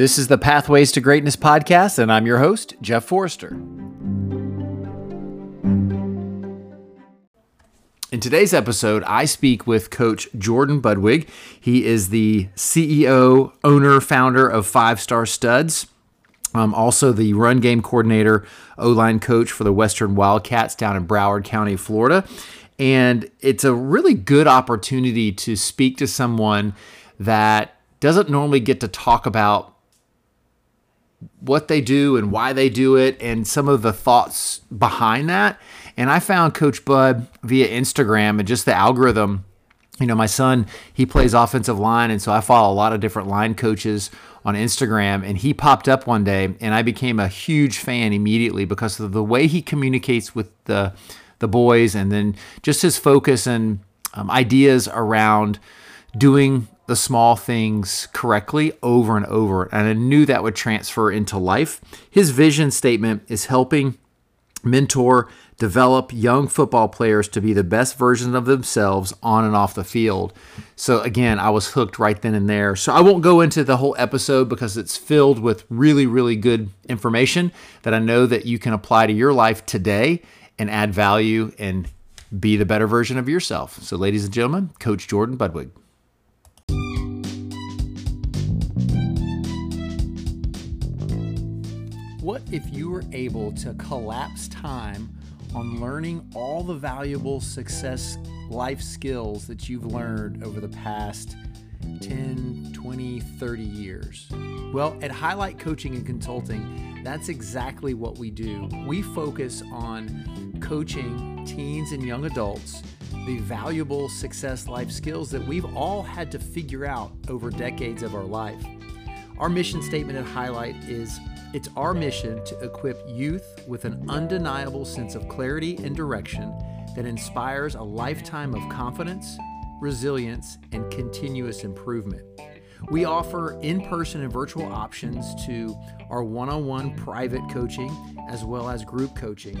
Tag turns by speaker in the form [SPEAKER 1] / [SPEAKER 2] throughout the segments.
[SPEAKER 1] This is the Pathways to Greatness podcast, and I'm your host, Jeff Forrester. In today's episode, I speak with Coach Jordan Budwig. He is the CEO, owner, founder of Five Star Studs. Um, also, the run game coordinator, O line coach for the Western Wildcats down in Broward County, Florida. And it's a really good opportunity to speak to someone that doesn't normally get to talk about what they do and why they do it and some of the thoughts behind that. And I found Coach Bud via Instagram and just the algorithm. You know, my son, he plays offensive line, and so I follow a lot of different line coaches on Instagram. And he popped up one day, and I became a huge fan immediately because of the way he communicates with the the boys, and then just his focus and um, ideas around doing the small things correctly over and over. And I knew that would transfer into life. His vision statement is helping mentor, develop young football players to be the best version of themselves on and off the field. So, again, I was hooked right then and there. So, I won't go into the whole episode because it's filled with really, really good information that I know that you can apply to your life today and add value and be the better version of yourself. So, ladies and gentlemen, Coach Jordan Budwig. What if you were able to collapse time on learning all the valuable success life skills that you've learned over the past 10, 20, 30 years? Well, at Hi-Lite Coaching and Consulting, that's exactly what we do. We focus on coaching teens and young adults the valuable success life skills that we've all had to figure out over decades of our life. Our mission statement at Hi-Lite is it's our mission to equip youth with an undeniable sense of clarity and direction that inspires a lifetime of confidence, resilience, and continuous improvement. We offer in person and virtual options to our one on one private coaching as well as group coaching.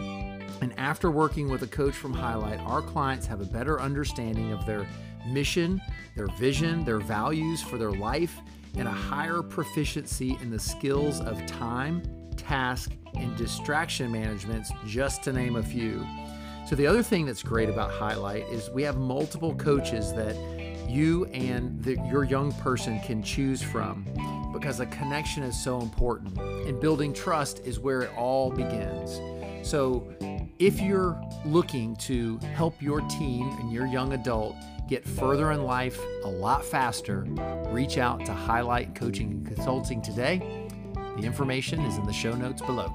[SPEAKER 1] And after working with a coach from Hi-Lite, our clients have a better understanding of their mission, their vision, their values for their life, and a higher proficiency in the skills of time, task, and distraction management, just to name a few. So, the other thing that's great about Hi-Lite is we have multiple coaches that you and the, your young person can choose from because a connection is so important. And building trust is where it all begins. So, if you're looking to help your teen and your young adult get further in life a lot faster, reach out to Hi-Lite Coaching and Consulting today. The information is in the show notes below.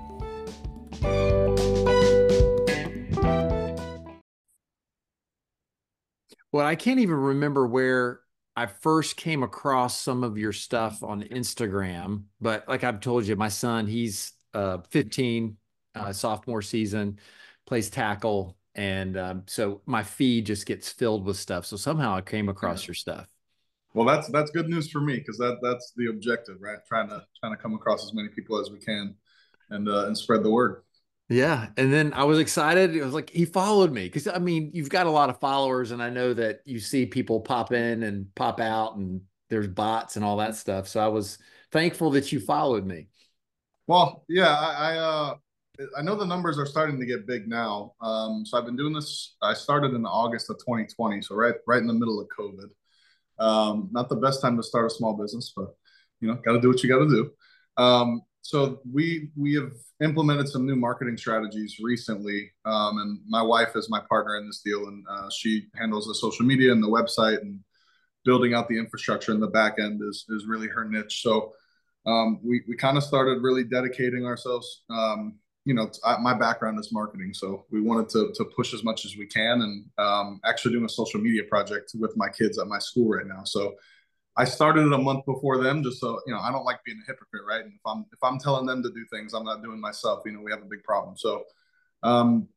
[SPEAKER 1] Well, I can't even remember where I first came across some of your stuff on Instagram, but like I've told you, my son, he's uh, 15, uh, sophomore season, plays tackle, and um, so my feed just gets filled with stuff. So somehow I came across yeah. your stuff.
[SPEAKER 2] Well, that's that's good news for me because that that's the objective, right? Trying to trying to come across as many people as we can, and uh, and spread the word.
[SPEAKER 1] Yeah, and then I was excited. It was like he followed me because I mean you've got a lot of followers, and I know that you see people pop in and pop out, and there's bots and all that stuff. So I was thankful that you followed me.
[SPEAKER 2] Well, yeah, I, I uh, I know the numbers are starting to get big now. Um, so I've been doing this. I started in August of 2020, so right right in the middle of COVID. Um, not the best time to start a small business, but you know, got to do what you got to do. Um, so we we have implemented some new marketing strategies recently, um, and my wife is my partner in this deal, and uh, she handles the social media and the website and building out the infrastructure in the back end is is really her niche. So um, we we kind of started really dedicating ourselves um, you know, I, my background is marketing, so we wanted to to push as much as we can, and um, actually doing a social media project with my kids at my school right now. So I started it a month before them, just so you know, I don't like being a hypocrite, right? And if I'm if I'm telling them to do things, I'm not doing myself. You know, we have a big problem. So, um,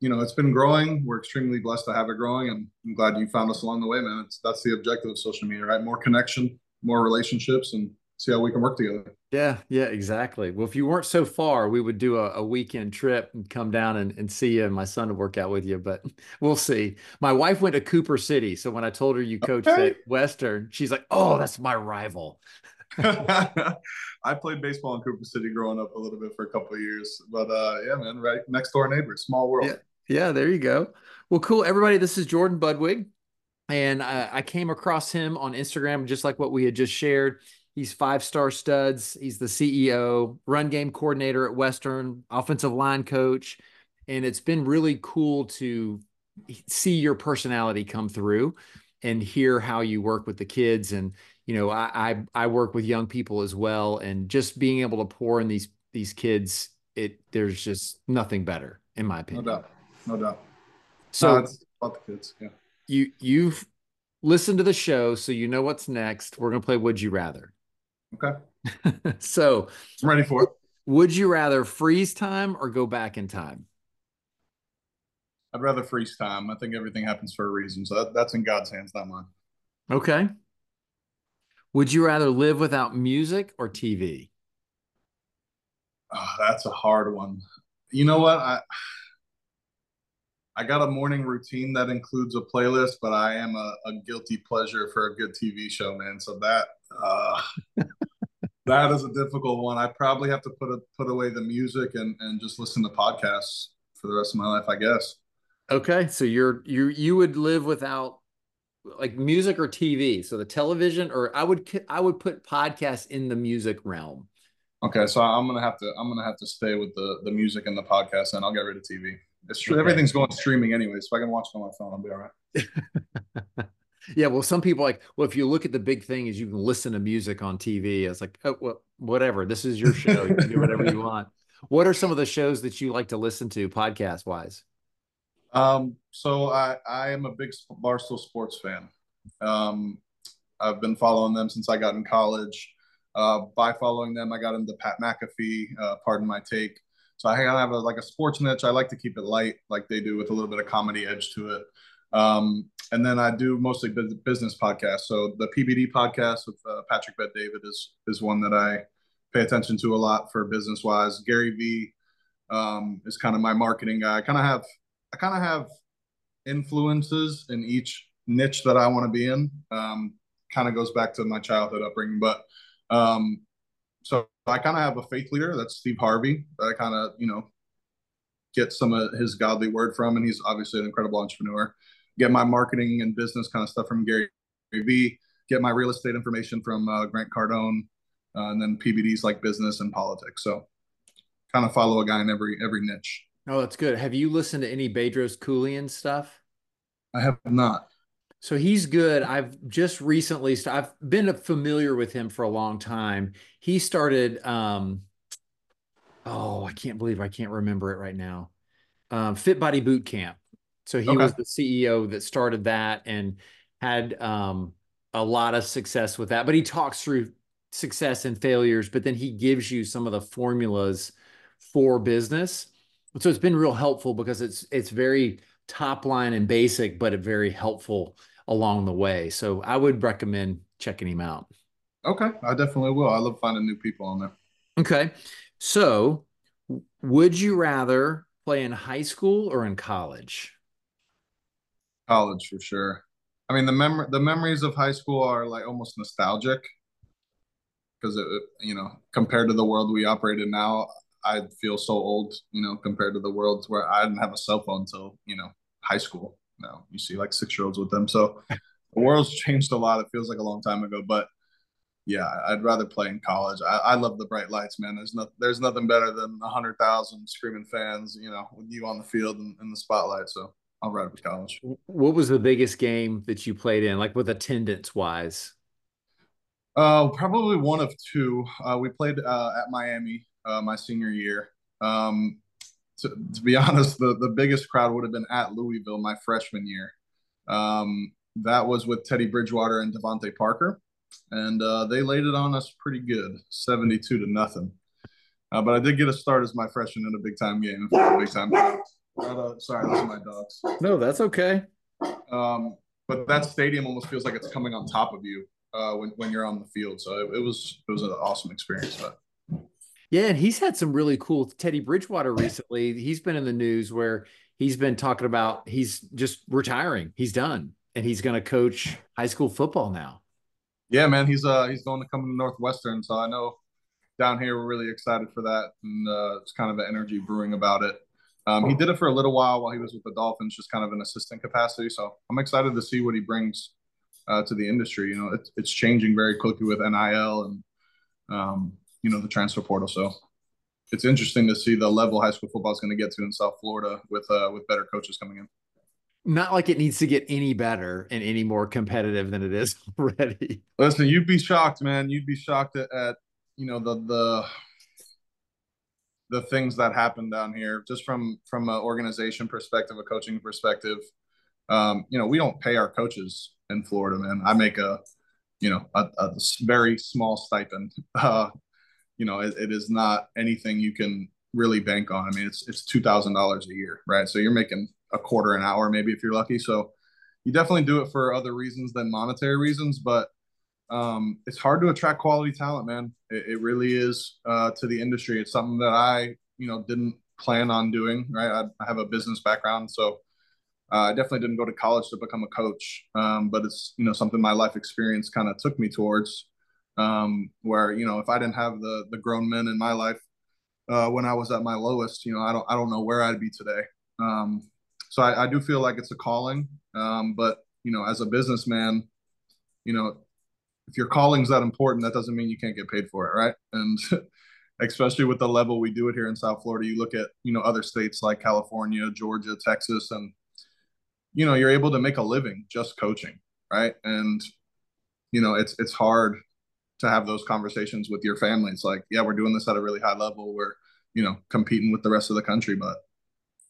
[SPEAKER 2] you know, it's been growing. We're extremely blessed to have it growing, and I'm glad you found us along the way, man. It's that's the objective of social media, right? More connection, more relationships, and see how we can work together.
[SPEAKER 1] Yeah, yeah, exactly. Well, if you weren't so far, we would do a, a weekend trip and come down and, and see you, and my son would work out with you. But we'll see. My wife went to Cooper City, so when I told her you coached okay. at Western, she's like, "Oh, that's my rival."
[SPEAKER 2] I played baseball in Cooper City growing up a little bit for a couple of years, but uh, yeah, man, right next door neighbors, small world.
[SPEAKER 1] Yeah, yeah, there you go. Well, cool, everybody. This is Jordan Budwig, and I, I came across him on Instagram, just like what we had just shared. He's five star studs. He's the CEO, run game coordinator at Western, offensive line coach, and it's been really cool to see your personality come through and hear how you work with the kids. And you know I, I i work with young people as well. And just being able to pour in these these kids it there's just nothing better in my opinion.
[SPEAKER 2] no doubt. No doubt.
[SPEAKER 1] So
[SPEAKER 2] no, it's about the kids yeah.
[SPEAKER 1] you you've listened to the show so you know what's next. We're going to play would you rather
[SPEAKER 2] okay
[SPEAKER 1] so
[SPEAKER 2] i'm ready for it
[SPEAKER 1] would you rather freeze time or go back in time
[SPEAKER 2] I'd rather freeze time. I think everything happens for a reason. So that, that's in God's hands, not mine.
[SPEAKER 1] Okay. Would you rather live without music or TV?
[SPEAKER 2] Oh, that's a hard one. You know what? I I got a morning routine that includes a playlist, but I am a, a guilty pleasure for a good TV show, man. So that uh, that is a difficult one. I probably have to put a, put away the music and and just listen to podcasts for the rest of my life, I guess.
[SPEAKER 1] Okay, so you're you you would live without like music or TV. So the television, or I would I would put podcasts in the music realm.
[SPEAKER 2] Okay, so I'm gonna have to I'm gonna have to stay with the the music and the podcast, and I'll get rid of TV. It's true. Okay. Everything's going streaming anyway, so I can watch it on my phone. I'll be all
[SPEAKER 1] right. yeah, well, some people like, well, if you look at the big thing is you can listen to music on TV. It's like, oh, well, whatever. This is your show. You can do whatever you want. What are some of the shows that you like to listen to podcast wise?
[SPEAKER 2] Um, so I, I am a big Barstool Sports fan. Um, I've been following them since I got in college. Uh, by following them, I got into Pat McAfee. Uh, pardon my take. So I have a, like a sports niche. I like to keep it light, like they do, with a little bit of comedy edge to it. Um, and then I do mostly business podcasts. So the PBD podcast with uh, Patrick Bet-David is is one that I pay attention to a lot for business wise. Gary Vee um, is kind of my marketing guy. I kind of have I kind of have influences in each niche that I want to be in. Um, kind of goes back to my childhood upbringing, but um, so I kind of have a faith leader. That's Steve Harvey. That I kind of you know get some of his godly word from, and he's obviously an incredible entrepreneur. Get my marketing and business kind of stuff from Gary Vee. Get my real estate information from uh, Grant Cardone, uh, and then PBD's like business and politics. So kind of follow a guy in every every niche.
[SPEAKER 1] Oh, that's good. Have you listened to any Bedros Keuilian stuff?
[SPEAKER 2] I have not.
[SPEAKER 1] So he's good. I've just recently, I've been familiar with him for a long time. He started, um, oh, I can't believe I can't remember it right now. Um, Fit Body Boot Camp. So he okay. was the CEO that started that and had um, a lot of success with that. But he talks through success and failures, but then he gives you some of the formulas for business so it's been real helpful because it's it's very top line and basic, but very helpful along the way. So I would recommend checking him out.
[SPEAKER 2] Okay, I definitely will. I love finding new people on there.
[SPEAKER 1] Okay, so would you rather play in high school or in college?
[SPEAKER 2] College for sure. I mean, the mem the memories of high school are like almost nostalgic because it, you know, compared to the world we operate in now, I feel so old, you know, compared to the worlds where I didn't have a cell phone until, you know, high school. Now you see like six year olds with them. So the world's changed a lot. It feels like a long time ago, but yeah, I'd rather play in college. I, I love the bright lights, man. There's no, there's nothing better than a hundred thousand screaming fans, you know, with you on the field and in the spotlight. So I'll ride with college.
[SPEAKER 1] What was the biggest game that you played in, like with attendance wise?
[SPEAKER 2] Uh, probably one of two. Uh, we played uh, at Miami uh, my senior year. Um, to, to, be honest, the, the biggest crowd would have been at Louisville my freshman year. Um, that was with Teddy Bridgewater and DeVante Parker, and uh, they laid it on us pretty good, seventy-two to nothing. Uh, but I did get a start as my freshman in a big time game. Big time. Uh, sorry, those are my dogs.
[SPEAKER 1] No, that's okay.
[SPEAKER 2] Um, but that stadium almost feels like it's coming on top of you uh, when when you're on the field. So it, it was it was an awesome experience. But
[SPEAKER 1] yeah, and he's had some really cool Teddy Bridgewater recently. He's been in the news where he's been talking about he's just retiring. He's done and he's going to coach high school football now.
[SPEAKER 2] Yeah, man, he's uh he's going to come to Northwestern, so I know down here we're really excited for that, and uh, it's kind of an energy brewing about it. Um, he did it for a little while while he was with the Dolphins, just kind of an assistant capacity. So I'm excited to see what he brings uh, to the industry. You know, it's, it's changing very quickly with NIL and um, you know the transfer portal. So it's interesting to see the level high school football is going to get to in South Florida with uh, with better coaches coming in.
[SPEAKER 1] Not like it needs to get any better and any more competitive than it is already.
[SPEAKER 2] Listen, you'd be shocked, man. You'd be shocked at, at you know the the the things that happen down here, just from from an organization perspective, a coaching perspective. Um, you know, we don't pay our coaches in Florida, man. I make a, you know, a, a very small stipend. Uh, you know, it, it is not anything you can really bank on. I mean, it's it's two thousand dollars a year, right? So you're making a quarter an hour, maybe if you're lucky. So you definitely do it for other reasons than monetary reasons, but um, it's hard to attract quality talent, man. It, it really is uh, to the industry. It's something that I, you know, didn't plan on doing. Right, I, I have a business background, so uh, I definitely didn't go to college to become a coach. Um, but it's you know something my life experience kind of took me towards. Um, where you know if I didn't have the the grown men in my life uh, when I was at my lowest, you know I don't I don't know where I'd be today. Um, so I, I, do feel like it's a calling. Um, but you know as a businessman, you know if your calling's that important, that doesn't mean you can't get paid for it, right? And especially with the level we do it here in South Florida, you look at you know other states like California, Georgia, Texas, and you know you're able to make a living just coaching, right? And you know it's it's hard to have those conversations with your family. It's like, yeah, we're doing this at a really high level. We're you know competing with the rest of the country, but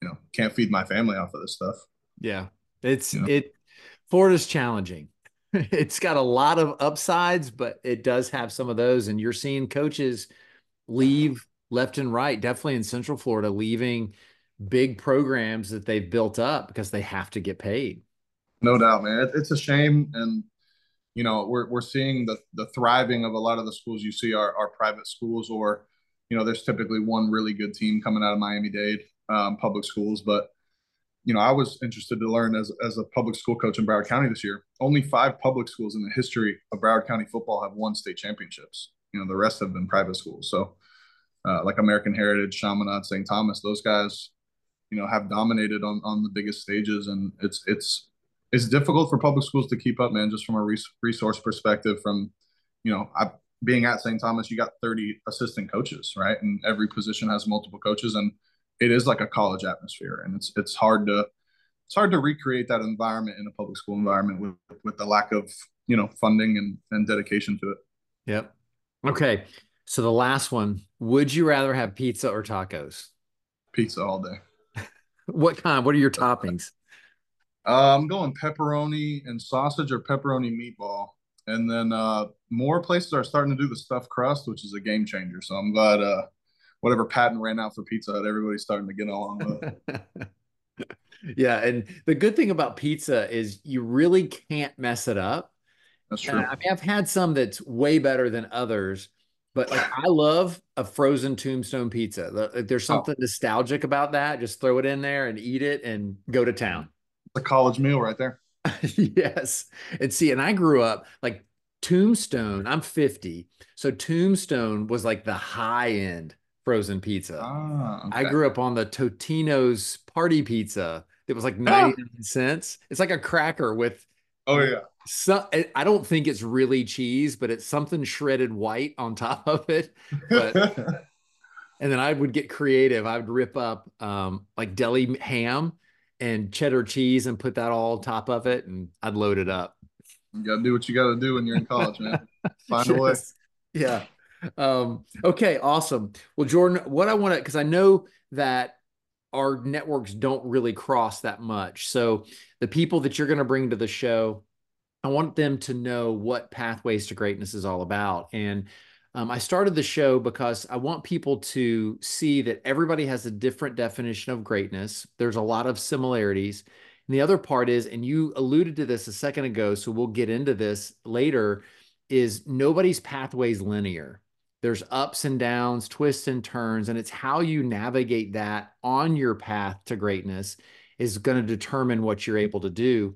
[SPEAKER 2] you know can't feed my family off of this stuff.
[SPEAKER 1] Yeah, it's you know? it. Florida's challenging it's got a lot of upsides, but it does have some of those. And you're seeing coaches leave left and right, definitely in Central Florida, leaving big programs that they've built up because they have to get paid.
[SPEAKER 2] No doubt, man. It's a shame. And, you know, we're, we're seeing the, the thriving of a lot of the schools you see are, are private schools, or, you know, there's typically one really good team coming out of Miami Dade um, public schools. But, you know, I was interested to learn as, as a public school coach in Broward County this year. Only five public schools in the history of Broward County football have won state championships. You know, the rest have been private schools. So, uh, like American Heritage, Chaminade, St. Thomas, those guys, you know, have dominated on, on the biggest stages, and it's it's it's difficult for public schools to keep up, man. Just from a res- resource perspective, from you know, I, being at St. Thomas, you got 30 assistant coaches, right? And every position has multiple coaches, and it is like a college atmosphere, and it's it's hard to it's hard to recreate that environment in a public school environment with with the lack of you know funding and and dedication to it.
[SPEAKER 1] Yep. Okay. So the last one: Would you rather have pizza or tacos?
[SPEAKER 2] Pizza all day.
[SPEAKER 1] what kind? What are your toppings?
[SPEAKER 2] Uh, I'm going pepperoni and sausage or pepperoni meatball. And then uh, more places are starting to do the stuffed crust, which is a game changer. So I'm glad uh, whatever patent ran out for Pizza Hut, everybody's starting to get along with.
[SPEAKER 1] yeah, and the good thing about pizza is you really can't mess it up.
[SPEAKER 2] That's uh, true.
[SPEAKER 1] I mean, I've had some that's way better than others, but like I love a frozen tombstone pizza. There's oh. something oh. nostalgic about that. Just throw it in there and eat it and go to town.
[SPEAKER 2] It's a college meal right there.
[SPEAKER 1] yes. And see, and I grew up like Tombstone, I'm 50. So Tombstone was like the high end frozen pizza. Ah, okay. I grew up on the Totino's party pizza. It was like 99 oh. cents. It's like a cracker with
[SPEAKER 2] Oh yeah.
[SPEAKER 1] So I don't think it's really cheese, but it's something shredded white on top of it. But and then I would get creative. I would rip up um, like deli ham and cheddar cheese and put that all on top of it, and I'd load it up.
[SPEAKER 2] You gotta do what you gotta do when you're in college, man. Find yes. a way.
[SPEAKER 1] Yeah. Um, okay, awesome. Well, Jordan, what I want to, because I know that our networks don't really cross that much. So the people that you're going to bring to the show, I want them to know what Pathways to Greatness is all about. And um, I started the show because I want people to see that everybody has a different definition of greatness. There's a lot of similarities. And the other part is, and you alluded to this a second ago, so we'll get into this later, is nobody's pathway is linear there's ups and downs, twists and turns, and it's how you navigate that on your path to greatness is going to determine what you're able to do.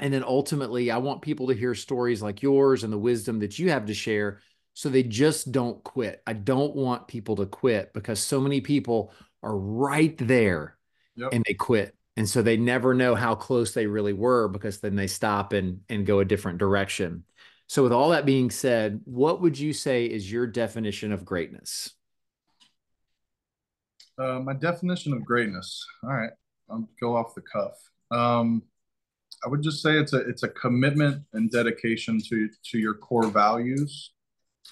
[SPEAKER 1] And then ultimately, I want people to hear stories like yours and the wisdom that you have to share so they just don't quit. I don't want people to quit because so many people are right there yep. and they quit. And so they never know how close they really were because then they stop and, and go a different direction. So, with all that being said, what would you say is your definition of greatness?
[SPEAKER 2] Uh, my definition of greatness. All right, I'll go off the cuff. Um, I would just say it's a it's a commitment and dedication to to your core values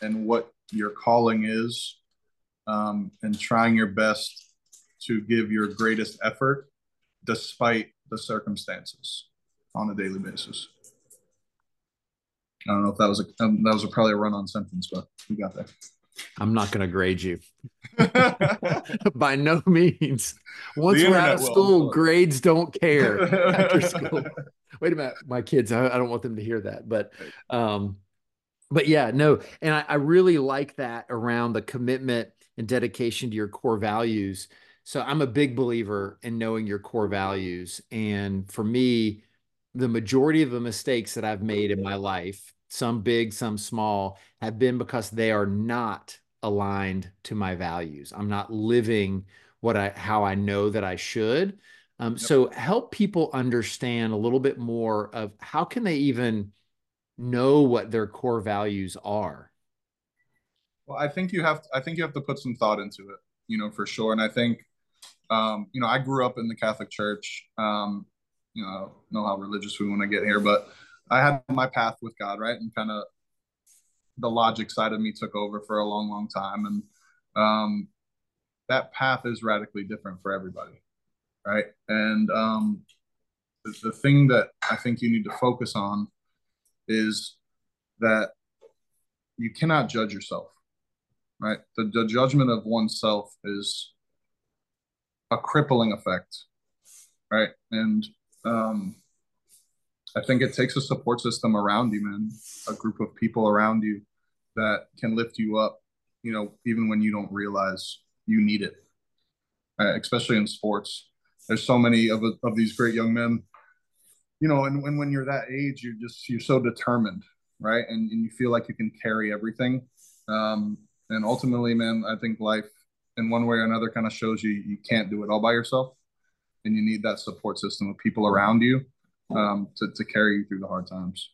[SPEAKER 2] and what your calling is, um, and trying your best to give your greatest effort despite the circumstances on a daily basis. I don't know if that was a um, that was a, probably a run-on sentence, but we got there.
[SPEAKER 1] I'm not going to grade you. By no means. Once we're out of school, will. grades don't care after school. Wait a minute, my kids. I, I, don't want them to hear that, but, um, but yeah, no. And I, I really like that around the commitment and dedication to your core values. So I'm a big believer in knowing your core values, and for me, the majority of the mistakes that I've made in my life, some big, some small, have been because they are not aligned to my values. I'm not living what I how I know that I should. Um, yep. So help people understand a little bit more of how can they even know what their core values are.
[SPEAKER 2] Well, I think you have to, I think you have to put some thought into it, you know, for sure. And I think um, you know, I grew up in the Catholic Church. Um, you know, know how religious we want to get here, but I had my path with God, right? And kind of the logic side of me took over for a long, long time. And um, that path is radically different for everybody, right? And um, the, the thing that I think you need to focus on is that you cannot judge yourself, right? The, the judgment of oneself is a crippling effect, right? And um, I think it takes a support system around you, man, a group of people around you that can lift you up, you know, even when you don't realize you need it, uh, especially in sports. There's so many of, of these great young men, you know, and when, when you're that age, you're just, you're so determined, right? And, and you feel like you can carry everything. Um, and ultimately, man, I think life in one way or another kind of shows you you can't do it all by yourself and you need that support system of people around you um, to, to carry you through the hard times.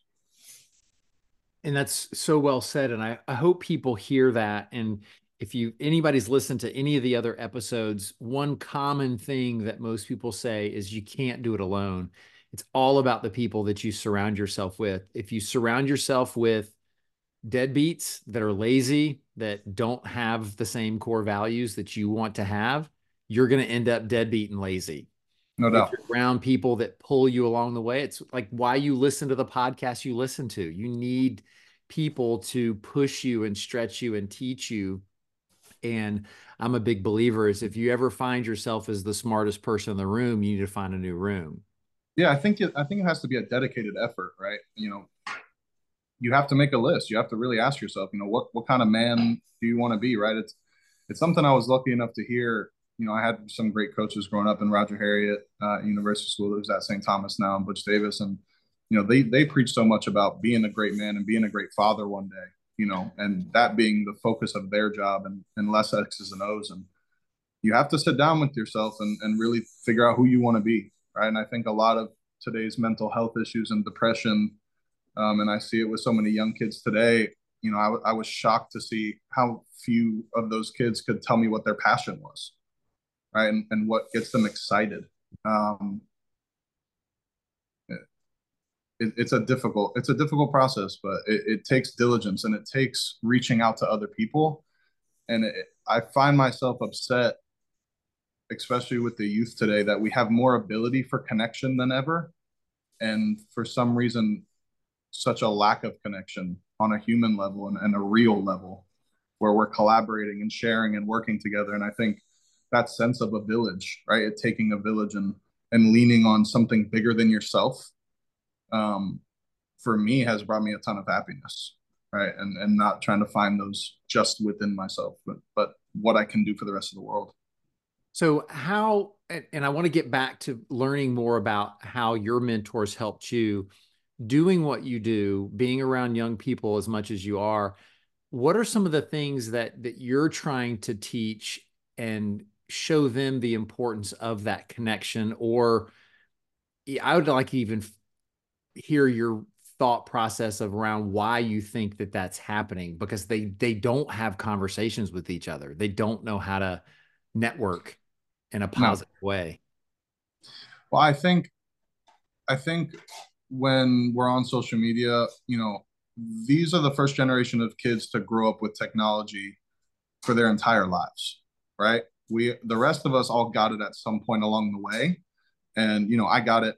[SPEAKER 1] And that's so well said and I, I hope people hear that. And if you anybody's listened to any of the other episodes one common thing that most people say is you can't do it alone. It's all about the people that you surround yourself with. If you surround yourself with deadbeats that are lazy that don't have the same core values that you want to have you're going to end up deadbeat and lazy
[SPEAKER 2] no doubt.
[SPEAKER 1] around people that pull you along the way. It's like why you listen to the podcast you listen to. You need people to push you and stretch you and teach you. And I'm a big believer is if you ever find yourself as the smartest person in the room, you need to find a new room.
[SPEAKER 2] Yeah, I think it, I think it has to be a dedicated effort, right? You know, you have to make a list. You have to really ask yourself, you know, what what kind of man do you want to be, right? It's it's something I was lucky enough to hear you know, I had some great coaches growing up in Roger Harriott uh, University School that was at St. Thomas now and Butch Davis. And, you know, they, they preach so much about being a great man and being a great father one day, you know, and that being the focus of their job and, and less X's and O's. And you have to sit down with yourself and, and really figure out who you want to be. Right. And I think a lot of today's mental health issues and depression, um, and I see it with so many young kids today, you know, I, I was shocked to see how few of those kids could tell me what their passion was right? And, and what gets them excited. Um, it, it's a difficult it's a difficult process, but it, it, takes diligence and it takes reaching out to other people. And it, I find myself upset, especially with the youth today, that we have more ability for connection than ever, and for some reason, such a lack of connection on a human level and, and a real level, where we're collaborating and sharing and working together. And I think that sense of a village, right? It taking a village and and leaning on something bigger than yourself, um, for me has brought me a ton of happiness, right? And and not trying to find those just within myself, but but what I can do for the rest of the world.
[SPEAKER 1] So how and I want to get back to learning more about how your mentors helped you doing what you do, being around young people as much as you are. What are some of the things that that you're trying to teach and show them the importance of that connection or I would like to even hear your thought process of around why you think that that's happening because they they don't have conversations with each other. They don't know how to network in a positive no. way.
[SPEAKER 2] Well, I think I think when we're on social media, you know, these are the first generation of kids to grow up with technology for their entire lives, right? We the rest of us all got it at some point along the way. And you know, I got it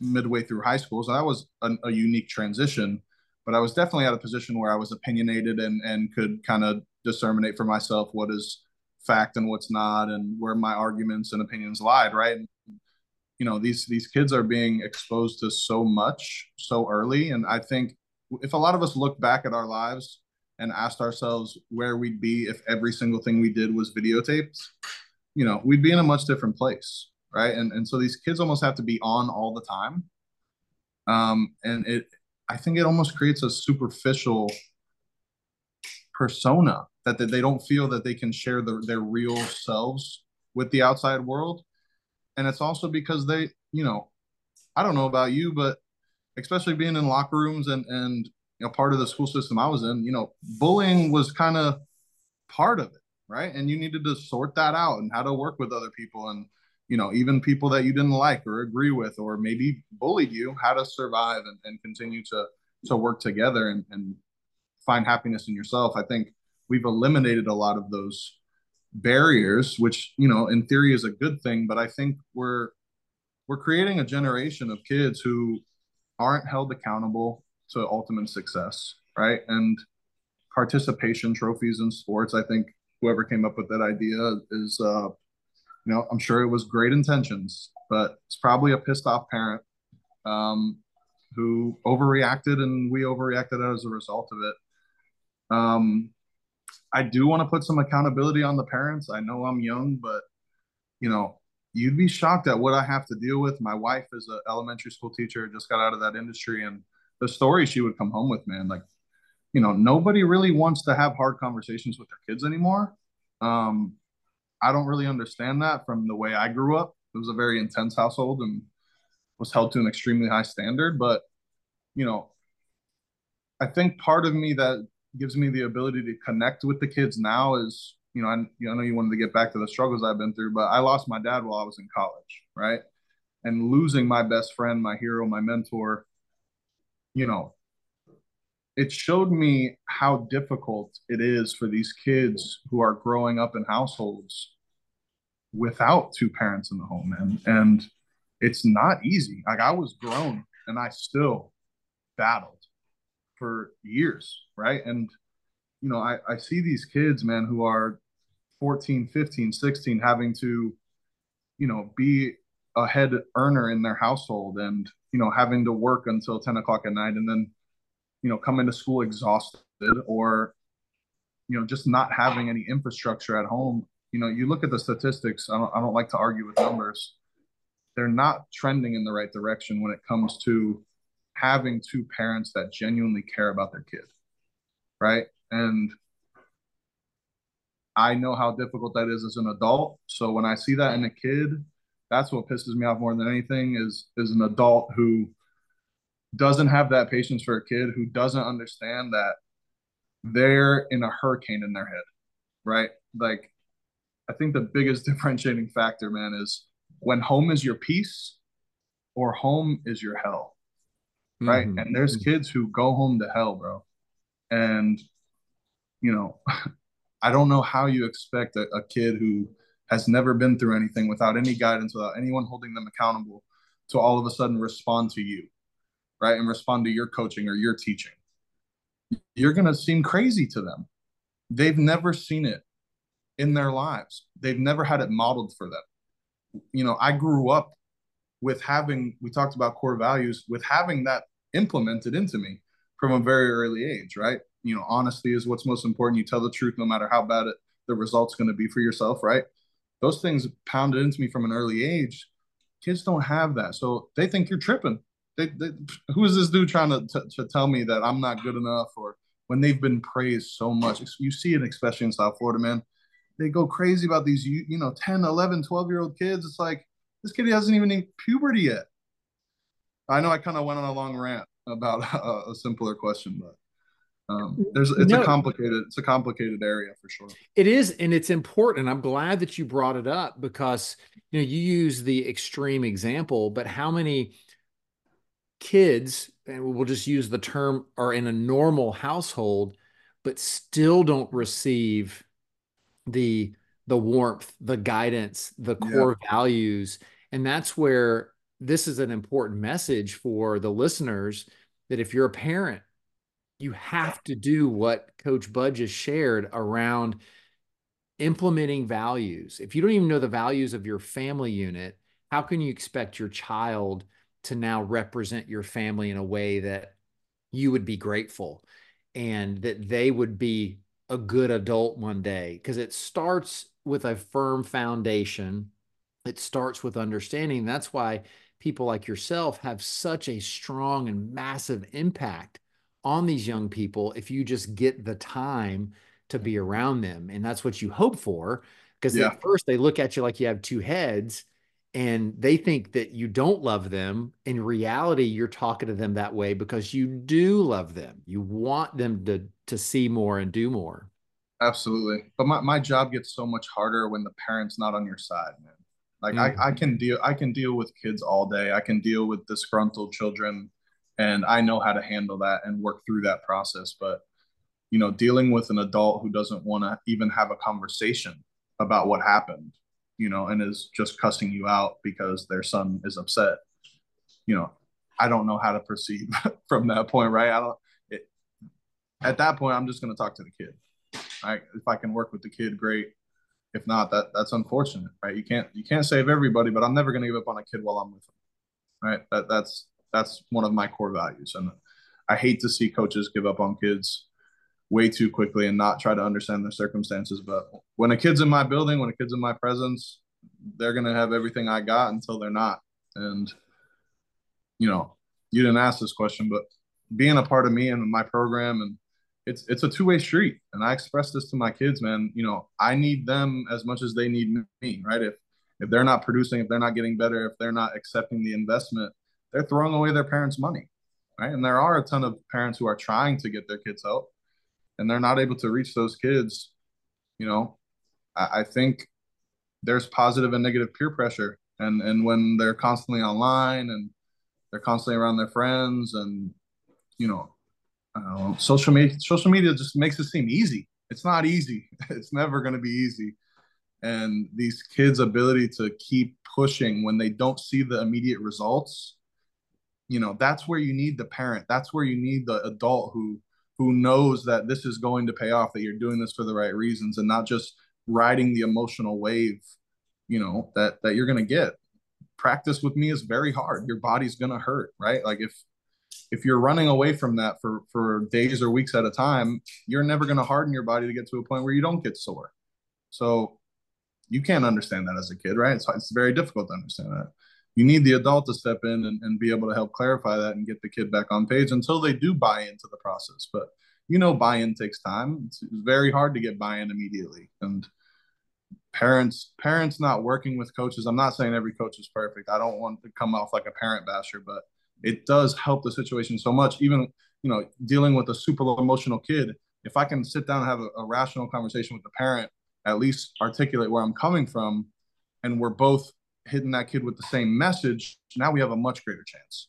[SPEAKER 2] midway through high school. So that was a, a unique transition. But I was definitely at a position where I was opinionated and and could kind of disseminate for myself what is fact and what's not, and where my arguments and opinions lied. Right. And, you know these these kids are being exposed to so much so early, and I think if a lot of us look back at our lives and asked ourselves where we'd be if every single thing we did was videotaped, you know, we'd be in a much different place right? And and so these kids almost have to be on all the time. Um, and it, I think it almost creates a superficial persona that, that they don't feel that they can share the, their real selves with the outside world. And it's also because they, you know, I don't know about you, but especially being in locker rooms and and you know part of the school system I was in, you know, bullying was kind of part of it, right? And you needed to sort that out and how to work with other people and you know, even people that you didn't like or agree with, or maybe bullied you, how to survive and, and continue to to work together and, and find happiness in yourself. I think we've eliminated a lot of those barriers, which you know, in theory, is a good thing. But I think we're we're creating a generation of kids who aren't held accountable to ultimate success, right? And participation trophies in sports. I think whoever came up with that idea is uh, you know, I'm sure it was great intentions, but it's probably a pissed off parent um, who overreacted, and we overreacted as a result of it. Um, I do want to put some accountability on the parents. I know I'm young, but you know, you'd be shocked at what I have to deal with. My wife is an elementary school teacher, just got out of that industry, and the story she would come home with, man, like, you know, nobody really wants to have hard conversations with their kids anymore. Um, I don't really understand that from the way I grew up. It was a very intense household and was held to an extremely high standard. But, you know, I think part of me that gives me the ability to connect with the kids now is, you know, I, I know you wanted to get back to the struggles I've been through, but I lost my dad while I was in college, right? And losing my best friend, my hero, my mentor, you know, it showed me how difficult it is for these kids who are growing up in households without two parents in the home. And and it's not easy. Like i was grown and i still battled for years right? And you know i i see these kids man who are 14 15 16 having to you know be a head earner in their household. And you know having to work until 10 o'clock at night and then you know coming to school exhausted or you know just not having any infrastructure at home. You know you look at the statistics I don't, I don't like to argue with numbers. They're not trending in the right direction when it comes to having two parents that genuinely care about their kid right? And i know how difficult that is as an adult. So when i see that in a kid that's what pisses me off more than anything is is an adult who doesn't have that patience for a kid who doesn't understand that they're in a hurricane in their head, right? Like, I think the biggest differentiating factor, man, is when home is your peace or home is your hell, right? Mm-hmm. And there's kids who go home to hell, bro. And, you know, I don't know how you expect a, a kid who has never been through anything without any guidance, without anyone holding them accountable to all of a sudden respond to you right, and respond to your coaching or your teaching, you're going to seem crazy to them. They've never seen it in their lives, they've never had it modeled for them. You know, I grew up with having, we talked about core values, with having that implemented into me from a very early age, right? You know, honesty is what's most important. You tell the truth no matter how bad it, the result's going to be for yourself, right? Those things pounded into me from an early age. Kids don't have that, so they think you're tripping. They, they, who is this dude trying to, to, to tell me that I'm not good enough or when they've been praised so much? You see it especially in south florida man. They go crazy about these you, you know 10 11 12 year old kids. It's like this kid hasn't even hit puberty yet. I know i kind of went on a long rant about a, a simpler question but um, there's it's no, a complicated it's a complicated area for sure.
[SPEAKER 1] It is and it's important. I'm glad that you brought it up because you know you use the extreme example but how many kids and we'll just use the term are in a normal household but still don't receive the the warmth the guidance the core yeah. values. And that's where this is an important message for the listeners that if you're a parent you have to do what coach bud just shared around implementing values. If you don't even know the values of your family unit how can you expect your child to now represent your family in a way that you would be grateful and that they would be a good adult one day? Because it starts with a firm foundation. It starts with understanding. That's why people like yourself have such a strong and massive impact on these young people if you just get the time to be around them and that's what you hope for because yeah. at first they look at you like you have two heads and they think that you don't love them. In reality, you're talking to them that way because you do love them. You want them to to see more and do more.
[SPEAKER 2] Absolutely. But my, my job gets so much harder when the parent's not on your side, man. Like mm-hmm. I, I can deal I can deal with kids all day. I can deal with disgruntled children and I know how to handle that and work through that process. But you know, dealing with an adult who doesn't want to even have a conversation about what happened you know, and is just cussing you out because their son is upset, you know, I don't know how to proceed from that point, right? I don't. It, at that point, I'm just going to talk to the kid. Right? If I can work with the kid, great. If not, that that's unfortunate, right? You can't you can't save everybody, but I'm never going to give up on a kid while I'm with them, right? That that's that's one of my core values, and I hate to see coaches give up on kids way too quickly and not try to understand their circumstances. But when a kid's in my building, when a kid's in my presence, they're gonna have everything I got until they're not. And you know, you didn't ask this question, but being a part of me and my program and it's it's a two-way street. And I express this to my kids, man. You know, I need them as much as they need me, right? If if they're not producing, if they're not getting better, if they're not accepting the investment, they're throwing away their parents' money. Right. And there are a ton of parents who are trying to get their kids help and they're not able to reach those kids, you know, I, I think there's positive and negative peer pressure. And and when they're constantly online and they're constantly around their friends and you know, know social media social media just makes it seem easy. It's not easy. It's never going to be easy. And these kids' ability to keep pushing when they don't see the immediate results, you know, that's where you need the parent. That's where you need the adult who who knows that this is going to pay off, that you're doing this for the right reasons and not just riding the emotional wave, you know, that that you're gonna get. Practice with me is very hard. Your body's gonna hurt, right? Like if if you're running away from that for for days or weeks at a time, you're never gonna harden your body to get to a point where you don't get sore. So you can't understand that as a kid, right? It's, it's very difficult to understand that you need the adult to step in and, and be able to help clarify that and get the kid back on page until they do buy into the process. But you know, buy-in takes time. It's, it's very hard to get buy-in immediately. And parents, parents not working with coaches. I'm not saying every coach is perfect. I don't want to come off like a parent basher, but it does help the situation so much. Even you know, dealing with a super emotional kid. If I can sit down and have a, a rational conversation with the parent, at least articulate where I'm coming from, and we're both hitting that kid with the same message, now we have a much greater chance.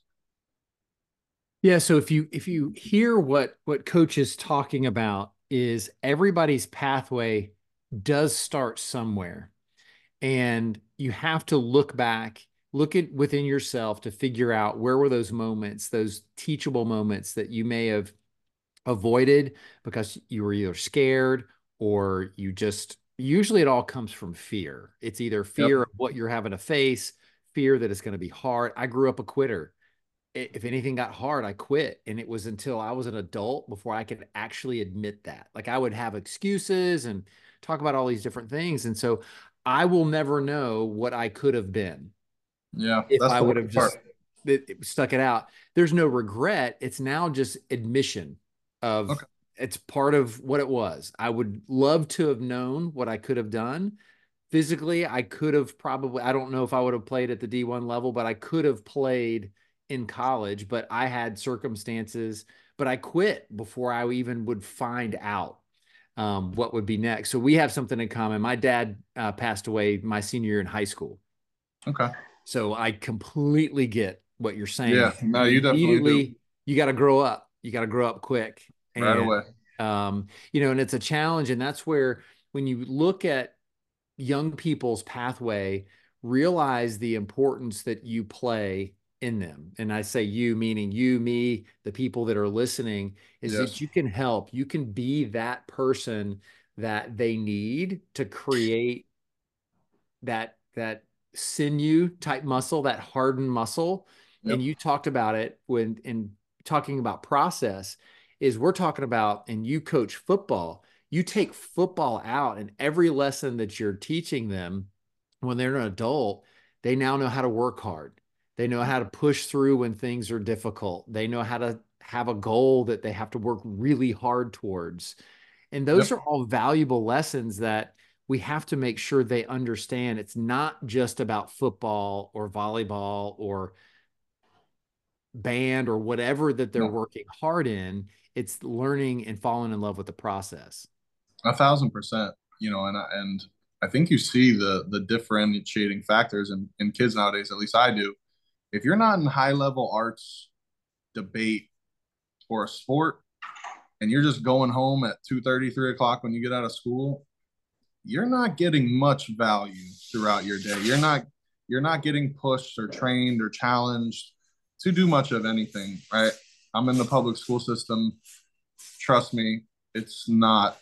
[SPEAKER 1] Yeah. So if you if you hear what what coach is talking about is everybody's pathway does start somewhere. And you have to look back, look at within yourself to figure out where were those moments, those teachable moments that you may have avoided because you were either scared or you just usually it all comes from fear. It's either fear yep. of what you're having to face, fear that it's going to be hard. I grew up a quitter. If anything got hard, I quit. And it was until I was an adult before I could actually admit that. Like I would have excuses and talk about all these different things. And so I will never know what I could have been.
[SPEAKER 2] Yeah.
[SPEAKER 1] If I would have just it, it stuck it out. There's no regret. It's now just admission of okay. It's part of what it was. I would love to have known what I could have done. Physically, I could have probably, I don't know if I would have played at the D1 level, but I could have played in college, but I had circumstances, but I quit before I even would find out um, what would be next. So we have something in common. My dad uh, passed away my senior year in high school.
[SPEAKER 2] Okay.
[SPEAKER 1] So I completely get what you're saying.
[SPEAKER 2] Yeah, no, you definitely do.
[SPEAKER 1] You got to grow up. You got to grow up quick.
[SPEAKER 2] And, right away.
[SPEAKER 1] Um, you know, and it's a challenge, and that's where when you look at young people's pathway, realize the importance that you play in them. And I say you, meaning you, me, the people that are listening, is yes. that you can help. You can be that person that they need to create that that sinew type muscle, that hardened muscle. Yep. And you talked about it when in talking about process is we're talking about and you coach football. You take football out and every lesson that you're teaching them when they're an adult, they now know how to work hard they know how to push through when things are difficult. They know how to have a goal that they have to work really hard towards. And those yep. are all valuable lessons that we have to make sure they understand. It's not just about football or volleyball or band or whatever that they're working hard in. It's learning and falling in love with the process.
[SPEAKER 2] A thousand percent, you know, and and I think you see the the differentiating factors in, in kids nowadays, at least I do, if you're not in high level arts debate or a sport and you're just going home at 2 30 3 o'clock when you get out of school you're not getting much value throughout your day. You're not you're not getting pushed or trained or challenged to do much of anything right i'm in the public school system. Trust me it's not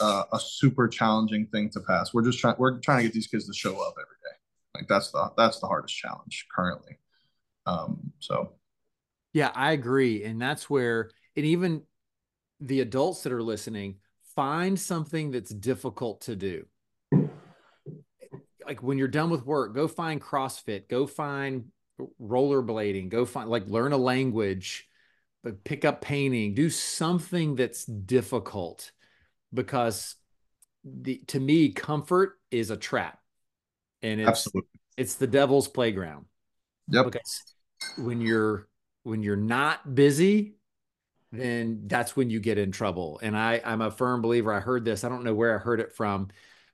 [SPEAKER 2] uh, a super challenging thing to pass. We're just trying we're trying to get these kids to show up every day. Like that's the that's the hardest challenge currently. Um, so,
[SPEAKER 1] yeah, I agree, and that's where, and even the adults that are listening, find something that's difficult to do. Like when you're done with work, go find CrossFit, go find rollerblading, go find like learn a language, but pick up painting, do something that's difficult because the to me comfort is a trap and it's Absolutely. it's the devil's playground
[SPEAKER 2] Yep. Because
[SPEAKER 1] when you're when you're not busy, then that's when you get in trouble. And I I'm a firm believer. I heard this. I don't know where I heard it from,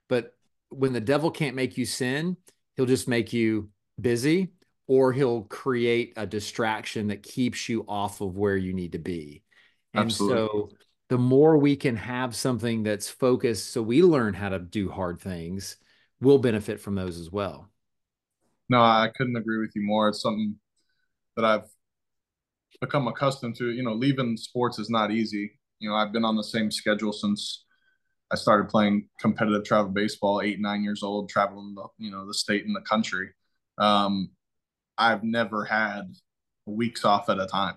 [SPEAKER 1] but when the devil can't make you sin, he'll just make you busy or he'll create a distraction that keeps you off of where you need to be. And Absolutely. so the more we can have something that's focused so we learn how to do hard things, we'll benefit from those as well.
[SPEAKER 2] No, I couldn't agree with you more. It's something that I've become accustomed to. You know, leaving sports is not easy. You know, I've been on the same schedule since I started playing competitive travel baseball, eight, nine years old, traveling the, you know, the state and the country. Um, I've never had weeks off at a time,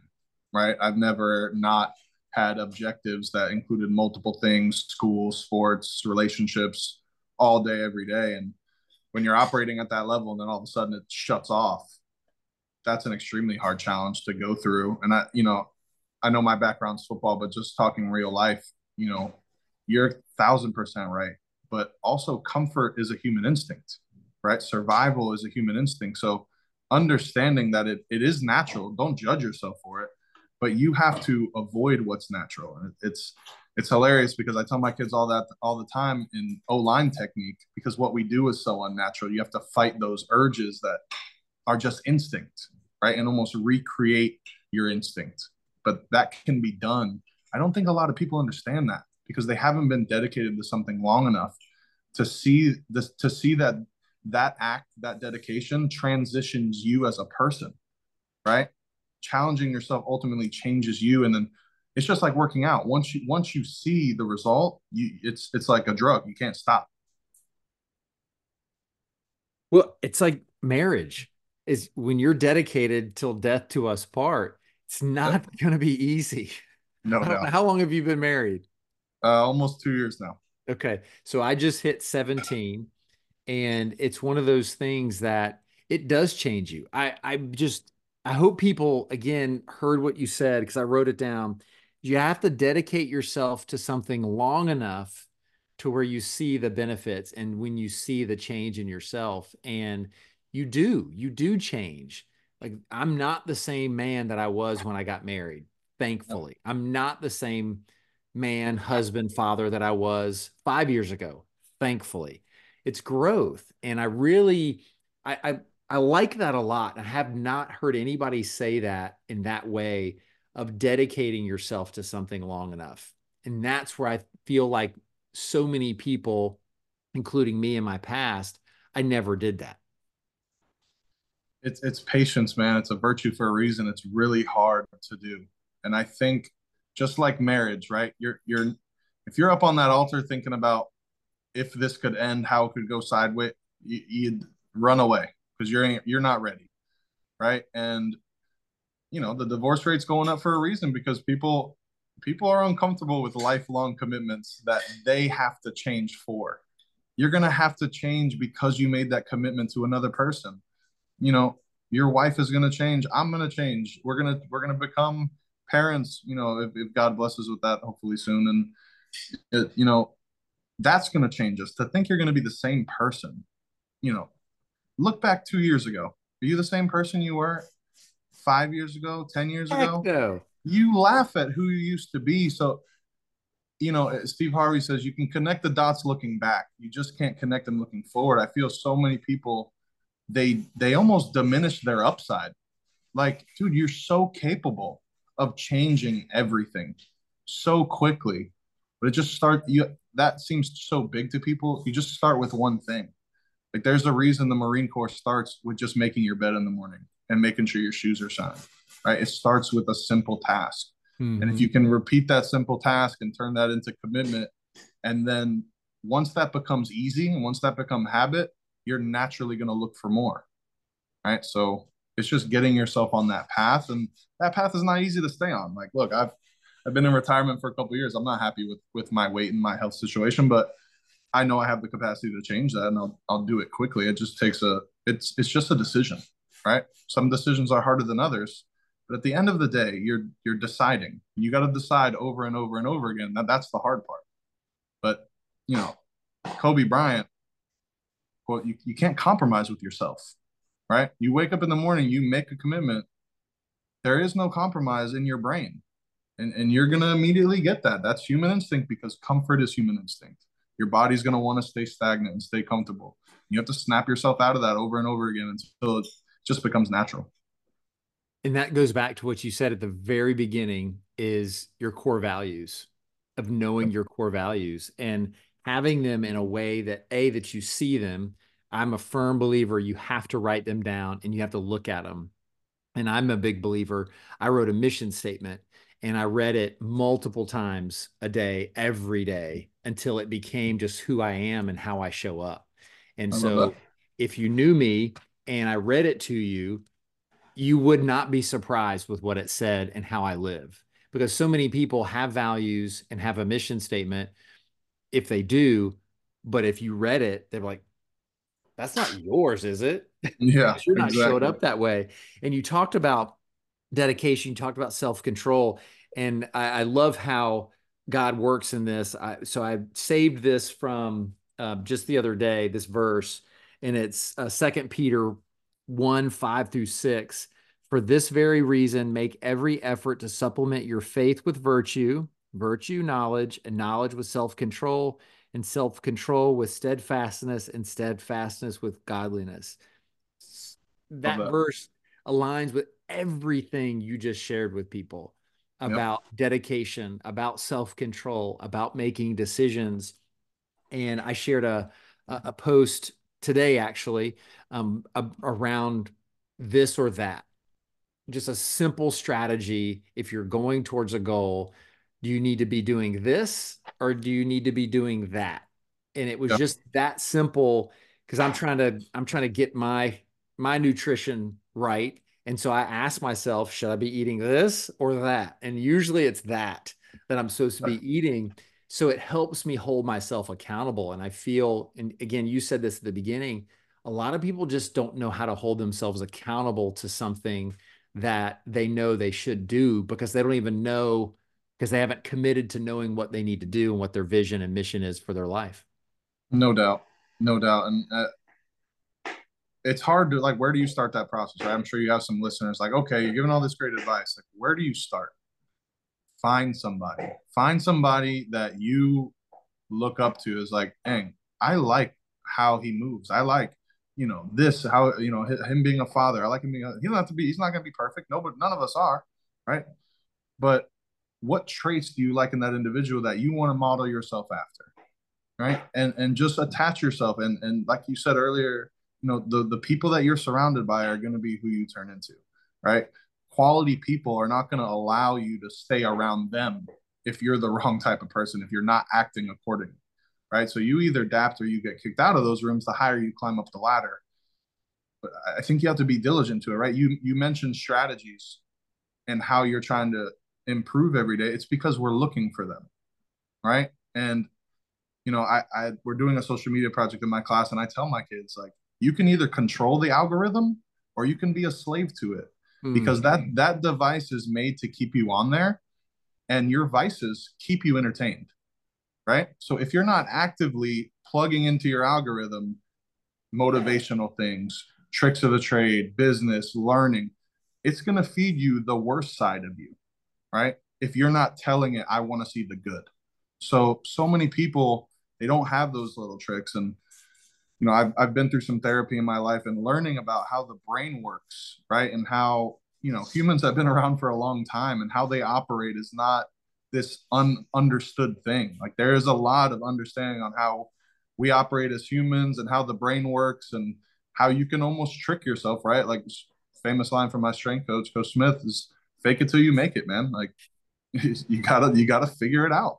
[SPEAKER 2] right? I've never not had objectives that included multiple things, school, sports, relationships, all day, every day. And when you're operating at that level and then all of a sudden it shuts off, that's an extremely hard challenge to go through. And I, you know, I know my background's football, but just talking real life, you know, you're thousand percent right. But also comfort is a human instinct, right? Survival is a human instinct. So understanding that it, it is natural, don't judge yourself for it, but you have to avoid what's natural. And it's it's hilarious because I tell my kids all that all the time in O line technique because what we do is so unnatural. You have to fight those urges that are just instinct, right? And almost recreate your instinct. But that can be done. I don't think a lot of people understand that because they haven't been dedicated to something long enough to see this to see that that act that dedication transitions you as a person right challenging yourself ultimately changes you and then it's just like working out. Once you once you see the result, you it's it's like a drug. You can't stop.
[SPEAKER 1] Well, it's like marriage is when you're dedicated till death to us part. It's not going to be easy.
[SPEAKER 2] No, how,
[SPEAKER 1] how long have you been married?
[SPEAKER 2] Uh, almost two years now.
[SPEAKER 1] Okay, so I just hit 17, And it's one of those things that it does change you. I, I just, I hope people again heard what you said because I wrote it down. You have to dedicate yourself to something long enough to where you see the benefits and when you see the change in yourself. And you do, you do change. Like I'm not the same man that I was when I got married, thankfully. I'm not the same man, husband, father that I was five years ago, thankfully. It's growth. And I really, I, I, I like that a lot. I have not heard anybody say that in that way of dedicating yourself to something long enough. And that's where I feel like so many people, including me in my past, I never did that.
[SPEAKER 2] It's it's patience, man. It's a virtue for a reason. It's really hard to do. And I think just like marriage, right? You're you're if you're up on that altar thinking about if this could end, how it could go sideways, you, you'd run away because you're you're not ready, right? And you know the divorce rate's going up for a reason because people people are uncomfortable with lifelong commitments that they have to change for. You're gonna have to change because you made that commitment to another person. You know, your wife is gonna change. I'm gonna change. We're gonna we're gonna become parents. You know, if, if God blesses with that, hopefully soon. And it, you know, that's gonna change us. To think you're gonna be the same person, you know, look back two years ago. Are you the same person you were five years ago, ten years Heck ago?
[SPEAKER 1] No
[SPEAKER 2] you laugh at who you used to be. So, you know, Steve Harvey says you can connect the dots looking back. You just can't connect them looking forward. I feel so many people they they almost diminish their upside. Like, dude, you're so capable of changing everything so quickly. But it just start you that seems so big to people. You just start with one thing. Like there's a reason the Marine Corps starts with just making your bed in the morning and making sure your shoes are shined right? It starts with a simple task. Mm-hmm. And if mm-hmm. you can repeat that simple task and turn that into commitment, and then once that becomes easy and once that become habit, you're naturally going to look for more. Right. So it's just getting yourself on that path. And that path is not easy to stay on. Like, look, I've I've been in retirement for a couple years. I'm not happy with with my weight and my health situation, but I know I have the capacity to change that and I'll I'll do it quickly. It just takes a it's it's just a decision, right? Some decisions are harder than others, but at the end of the day, you're you're deciding. You got to decide over and over and over again. That that's the hard part. But you know, Kobe Bryant, well, you, you can't compromise with yourself, right? You wake up in the morning, you make a commitment. There is no compromise in your brain. And, and you're going to immediately get that. That's human instinct because comfort is human instinct. Your body's going to want to stay stagnant and stay comfortable. You have to snap yourself out of that over and over again until it just becomes natural
[SPEAKER 1] and that goes back to what you said at the very beginning is your core values of knowing your core values and having them in a way that a that you see them i'm a firm believer you have to write them down and you have to look at them and i'm a big believer i wrote a mission statement and i read it multiple times a day every day until it became just who i am and how i show up. And so if you knew me and i read it to you you would not be surprised with what it said and how I live. Because so many people have values and have a mission statement if they do but if you read it they're like that's not yours is it?
[SPEAKER 2] Yeah
[SPEAKER 1] you're not exactly. showed up that way. And you talked about dedication you talked about self-control and I, I love how god works in this I, so i saved this from uh, just the other day this verse and it's uh, second peter 1 5 through 6. For this very reason, make every effort to supplement your faith with virtue, virtue, knowledge, and knowledge with self control, and self control with steadfastness, and steadfastness with godliness. That, that, verse aligns with everything you just shared with people about yep. dedication, about self control, about making decisions. And I shared a, a post today actually um, a, around this or that. Just a simple strategy. If you're going towards a goal, do you need to be doing this or do you need to be doing that? And it was just that simple because I'm trying to I'm trying to get my my nutrition right. And so I ask myself, should I be eating this or that? And usually it's that that I'm supposed to be eating. so it helps me hold myself accountable. And I feel, and again, you said this at the beginning, a lot of people just don't know how to hold themselves accountable to something that they know they should do because they don't even know because they haven't committed to knowing what they need to do and what their vision and mission is for their life.
[SPEAKER 2] No doubt. No doubt. And uh, it's hard to like, where do you start that process? Right? I'm sure you have some listeners like, okay, you're giving all this great advice. Like, where do you start? find somebody find somebody that you look up to is like dang i like how he moves i like you know this how you know him being a father i like him being a, he don't have to be he's not going to be perfect no but none of us are right but what traits do you like in that individual that you want to model yourself after right and and just attach yourself and and like you said earlier you know the the people that you're surrounded by are going to be who you turn into right quality people are not going to allow you to stay around them if you're the wrong type of person, if you're not acting accordingly. Right. So you either adapt or you get kicked out of those rooms the higher you climb up the ladder. But I think you have to be diligent to it, right? You you mentioned strategies and how you're trying to improve every day. It's because we're looking for them. Right. And you know, I, I we're doing a social media project in my class, and I tell my kids like you can either control the algorithm or you can be a slave to it. Mm. because that that device is made to keep you on there and your vices keep you entertained right? So if you're not actively plugging into your algorithm motivational things tricks of the trade business learning it's going to feed you the worst side of you right? If you're not telling it i want to see the good. So so many people they don't have those little tricks and you know I've, I've been through some therapy in my life and learning about how the brain works right? And how you know humans have been around for a long time and how they operate is not this ununderstood thing. Like there is a lot of understanding on how we operate as humans and how the brain works and how you can almost trick yourself right? Like famous line from my strength coach coach smith is fake it till you make it man. Like you gotta you gotta figure it out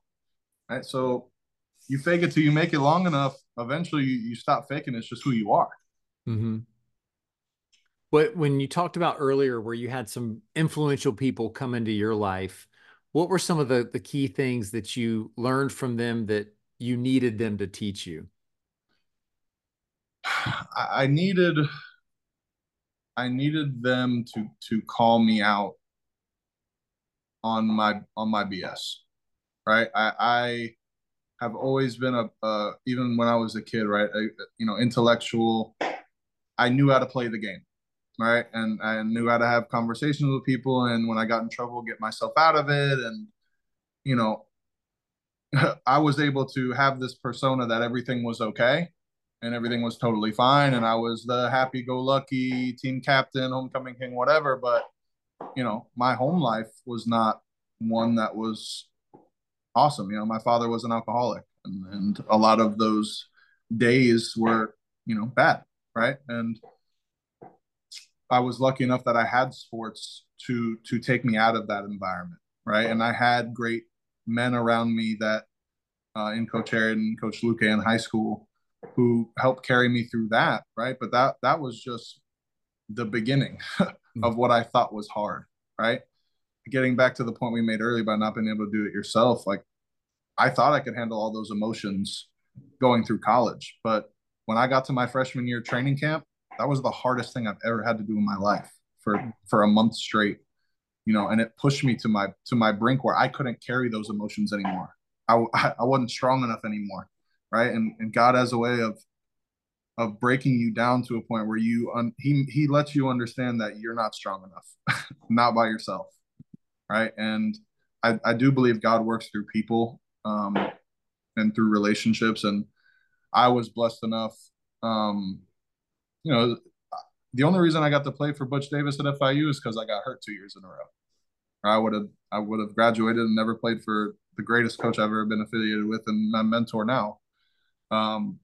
[SPEAKER 2] right? So you fake it till you make it long enough eventually you, you stop faking it's just who you are
[SPEAKER 1] mm-hmm. But when you talked about earlier where you had some influential people come into your life, what were some of the, the key things that you learned from them that you needed them to teach you?
[SPEAKER 2] I needed I needed them to to call me out on my on my BS. Right? I I have always been a uh, even when I was a kid, right? You know, intellectual. I knew how to play the game right? And I knew how to have conversations with people, and when I got in trouble, get myself out of it. And you know, I was able to have this persona that everything was okay and everything was totally fine, and I was the happy-go-lucky team captain, homecoming king, whatever. But you know, my home life was not one that was awesome. You know, my father was an alcoholic, and, and a lot of those days were, you know, bad, right? And I was lucky enough that I had sports to to take me out of that environment, right? And I had great men around me that uh, in Coach Aaron and Coach Luque in high school who helped carry me through that, right? But that that was just the beginning of what I thought was hard, right? Getting back to the point we made earlier about not being able to do it yourself, like I thought I could handle all those emotions going through college, but when I got to my freshman year training camp, that was the hardest thing I've ever had to do in my life for for a month straight. You know, and it pushed me to my to my brink where I couldn't carry those emotions anymore. I I wasn't strong enough anymore, right? And and God has a way of of breaking you down to a point where you un, he he lets you understand that you're not strong enough, not by yourself, right? And I I do believe God works through people um and through relationships and I was blessed enough um you know, the only reason I got to play for Butch Davis at FIU is because I got hurt two years in a row. I would have I would have graduated and never played for the greatest coach I've ever been affiliated with and my mentor now. Um,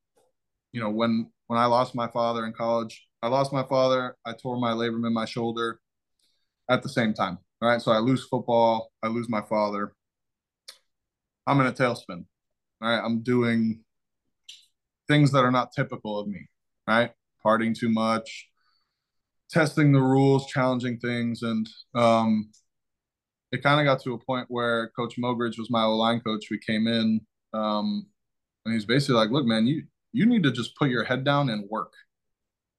[SPEAKER 2] you know, when when I lost my father in college, I lost my father. I tore my labrum in my shoulder at the same time. All right, so I lose football. I lose my father. I'm in a tailspin. All right, I'm doing things that are not typical of me. Right, partying too much, testing the rules, challenging things, and um, it kind of got to a point where Coach Mogridge was my O line coach. We came in Um, and he's basically like, look, man, you you need to just put your head down and work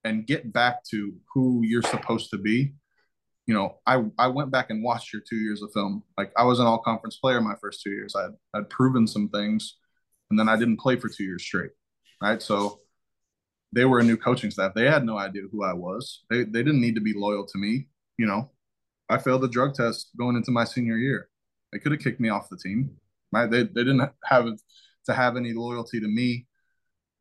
[SPEAKER 2] and get back to who you're supposed to be. You know, I I went back and watched your two years of film. Like I was an all conference player my first two years. I had, I'd proven some things, and then I didn't play for two years straight. Right. So they were a new coaching staff. They had no idea who I was. They they didn't need to be loyal to me. You know, I failed the drug test going into my senior year. They could have kicked me off the team. Right? They they didn't have to have any loyalty to me.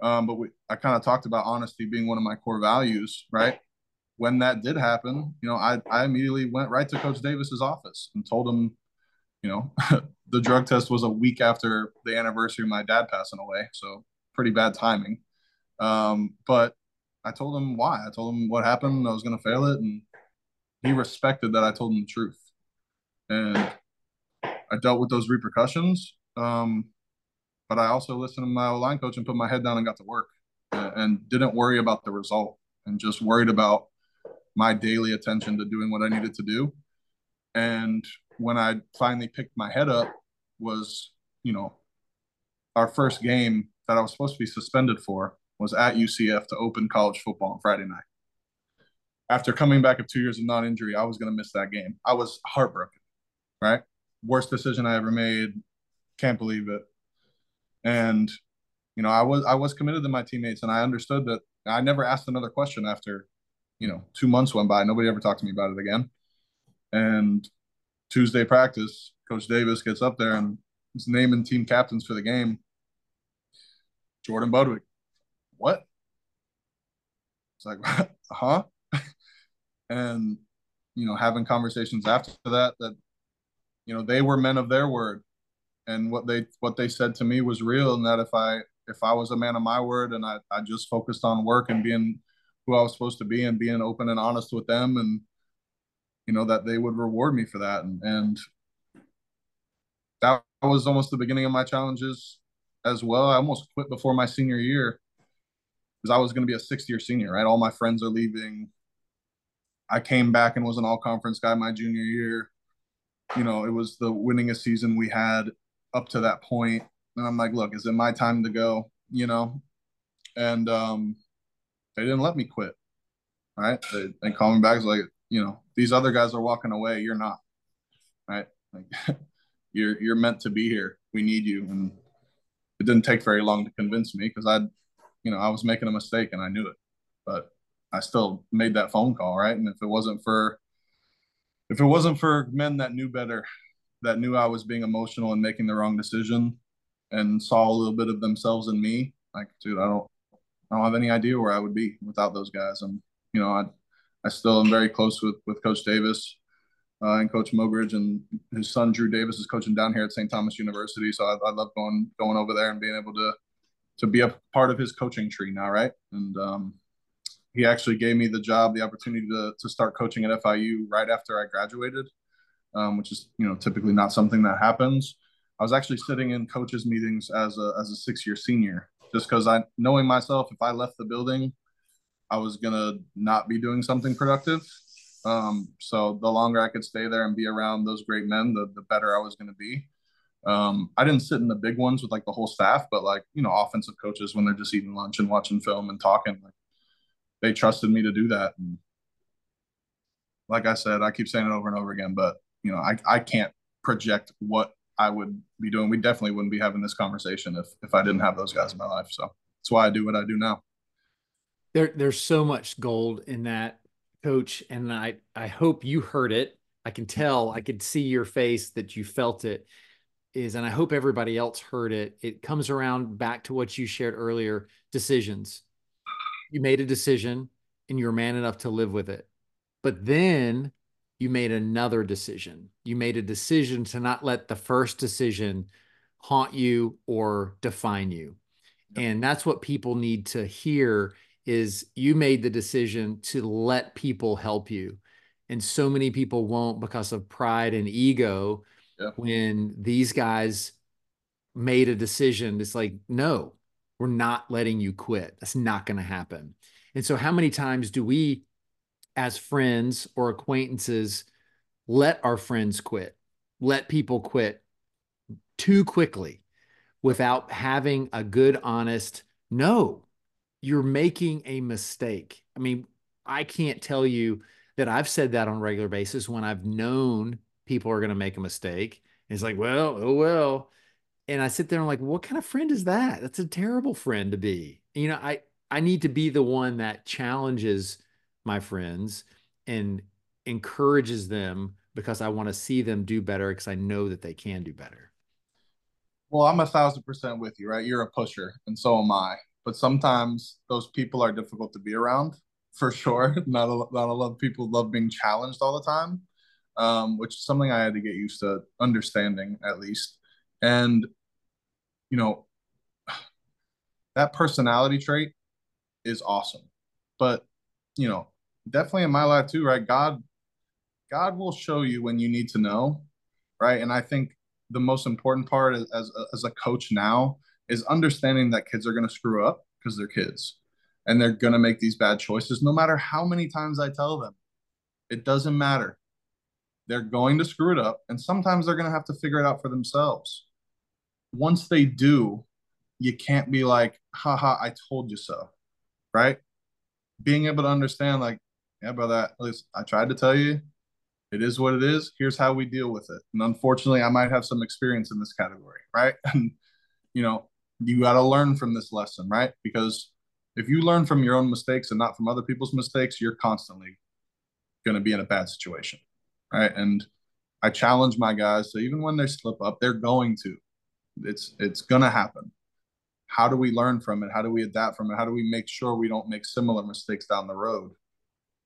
[SPEAKER 2] Um, but we, I kind of talked about honesty being one of my core values, right? When that did happen, you know, I, I immediately went right to Coach Davis's office and told him, you know, the drug test was a week after the anniversary of my dad passing away. So pretty bad timing. Um, but I told him why. I told him what happened. I was going to fail it. And he respected that I told him the truth. And I dealt with those repercussions. Um, but I also listened to my line coach and put my head down and got to work and, and didn't worry about the result and just worried about my daily attention to doing what I needed to do. And when I finally picked my head up was, you know, our first game that I was supposed to be suspended for was at UCF to open college football on Friday night. After coming back of two years of non-injury, I was going to miss that game. I was heartbroken, right? Worst decision I ever made. Can't believe it. And you know, I was I was committed to my teammates, and I understood that. I never asked another question after, you know, two months went by. Nobody ever talked to me about it again. And Tuesday practice, Coach Davis gets up there and is naming team captains for the game. Jordan Budwig. What? It's like, huh? and you know, having conversations after that that you know they were men of their word and what they what they said to me was real and that if i if i was a man of my word and i, I just focused on work and being who i was supposed to be and being open and honest with them and you know that they would reward me for that. And, and that was almost the beginning of my challenges as well. I almost quit before my senior year because i was going to be a sixth year senior right? All my friends are leaving. I came back and was an all conference guy my junior year. You know it was the winningest season we had up to that point, and I'm like, look, is it my time to go? You know, and um, they didn't let me quit. Right? They, they called me back. Is like, you know, these other guys are walking away. You're not. Right? Like, you're you're meant to be here. We need you. And it didn't take very long to convince me because I, you know, I was making a mistake and I knew it, but I still made that phone call. Right? And if it wasn't for if it wasn't for men that knew better that knew I was being emotional and making the wrong decision and saw a little bit of themselves in me. Like, dude, I don't, I don't have any idea where I would be without those guys. And, you know, I, I still am very close with, with Coach Davis uh, and Coach Mogridge and his son, Drew Davis is coaching down here at St. Thomas University. So I, I love going, going over there and being able to, to be a part of his coaching tree now. Right. And, um, he actually gave me the job, the opportunity to, to start coaching at FIU right after I graduated um, which is you know typically not something that happens. I was actually sitting in coaches meetings as a as a six year senior, just because I knowing myself, if I left the building, I was gonna not be doing something productive. Um, so the longer I could stay there and be around those great men, the the better I was gonna be. Um, I didn't sit in the big ones with like the whole staff, but like you know, offensive coaches when they're just eating lunch and watching film and talking, like they trusted me to do that. And like I said, I keep saying it over and over again, but you know, I, I can't project what I would be doing. We definitely wouldn't be having this conversation if if I didn't have those guys in my life. So that's why I do what I do now.
[SPEAKER 1] There, there's so much gold in that, coach, and I I hope you heard it. I can tell, I could see your face that you felt it. Is and I hope everybody else heard it. It comes around back to what you shared earlier: decisions. You made a decision, and you're man enough to live with it. But then you made another decision. You made a decision to not let the first decision haunt you or define you. And that's what people need to hear is you made the decision to let people help you. And so many people won't because of pride and ego when these guys made a decision it's like no, we're not letting you quit. That's not going to happen. And so how many times do we as friends or acquaintances let our friends quit, let people quit too quickly without having a good, honest, no, you're making a mistake. I mean, I can't tell you that I've said that on a regular basis when I've known people are going to make a mistake. it's like, well, oh, well. And I sit there and I'm like, what kind of friend is that? That's a terrible friend to be. You know, I, I need to be the one that challenges my friends and encourages them because I want to see them do better because I know that they can do better.
[SPEAKER 2] Well, I'm a thousand percent with you, right? You're a pusher, and so am I. But sometimes those people are difficult to be around, for sure. Not a, not a lot of people love being challenged all the time, um, which is something I had to get used to understanding at least. And you know, that personality trait is awesome, but you know, definitely in my life too, right? God, God will show you when you need to know, right? And I think the most important part as as, as a coach now is understanding that kids are going to screw up because they're kids and they're going to make these bad choices no matter how many times I tell them. It doesn't matter. They're going to screw it up and sometimes they're going to have to figure it out for themselves. Once they do, you can't be like, haha, I told you so. Right? Being able to understand, like, yeah, brother, at least I tried to tell you. It is what it is. Here's how we deal with it. And unfortunately, I might have some experience in this category, right? And you know, you got to learn from this lesson, right? Because if you learn from your own mistakes and not from other people's mistakes, you're constantly going to be in a bad situation, right? And I challenge my guys so even when they slip up, they're going to. It's it's going to happen. How do we learn from it? How do we adapt from it? How do we make sure we don't make similar mistakes down the road?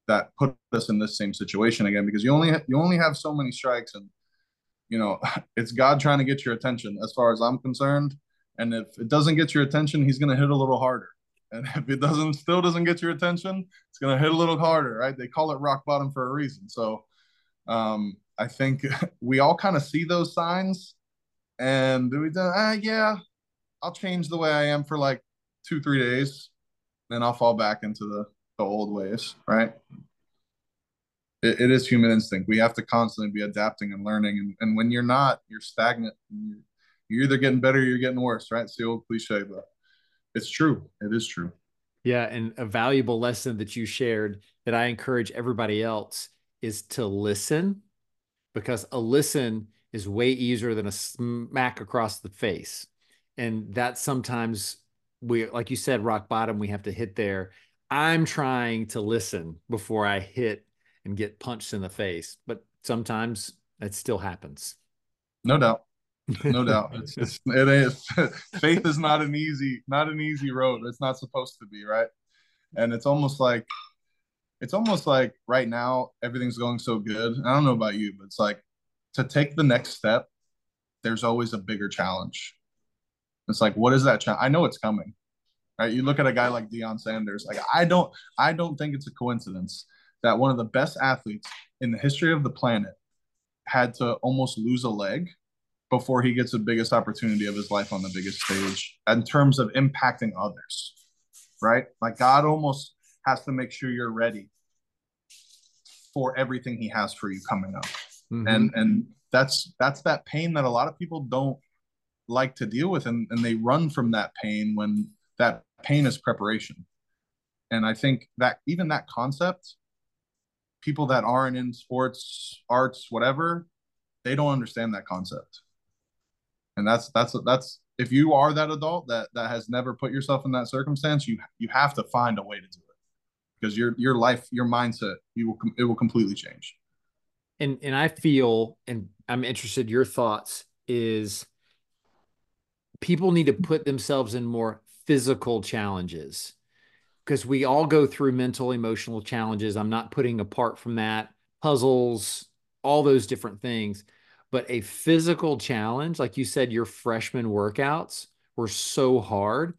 [SPEAKER 2] that put us in this same situation again because you only you only have so many strikes and you know it's God trying to get your attention as far as I'm concerned and if it doesn't get your attention he's going to hit a little harder and if it doesn't still doesn't get your attention it's going to hit a little harder right they call it rock bottom for a reason so um, I think we all kind of see those signs and do we do ah, yeah I'll change the way I am for like two three days then I'll fall back into the the old ways, right? It, it is human instinct. We have to constantly be adapting and learning. And, and when you're not, you're stagnant. You're, you're either getting better or you're getting worse, right? It's the old cliche, but it's true. It is true.
[SPEAKER 1] Yeah. And a valuable lesson that you shared that I encourage everybody else is to listen because a listen is way easier than a smack across the face. And that sometimes we, like you said, rock bottom, we have to hit there. I'm trying to listen before I hit and get punched in the face, but sometimes it still happens.
[SPEAKER 2] No doubt. No doubt. It's, it's it is faith is not an easy not an easy road. It's not supposed to be, right? And it's almost like it's almost like right now everything's going so good. I don't know about you, but it's like to take the next step, there's always a bigger challenge. It's like, what is that? I know it's coming. Right? You look at a guy like Deion Sanders. Like I don't I don't think it's a coincidence that one of the best athletes in the history of the planet had to almost lose a leg before he gets the biggest opportunity of his life on the biggest stage in terms of impacting others. Right? Like God almost has to make sure you're ready for everything he has for you coming up. Mm-hmm. And and that's that's that pain that a lot of people don't like to deal with and, and they run from that pain when that pain is preparation. And I think that even that concept, people that aren't in sports, arts, whatever, they don't understand that concept. And that's that's that's if you are that adult that that has never put yourself in that circumstance, you you have to find a way to do it because your your life, your mindset, you will it will completely change.
[SPEAKER 1] And and I feel, and I'm interested your thoughts is people need to put themselves in more physical challenges because we all go through mental emotional challenges. I'm not putting apart from that puzzles all those different things. But a physical challenge like you said your freshman workouts were so hard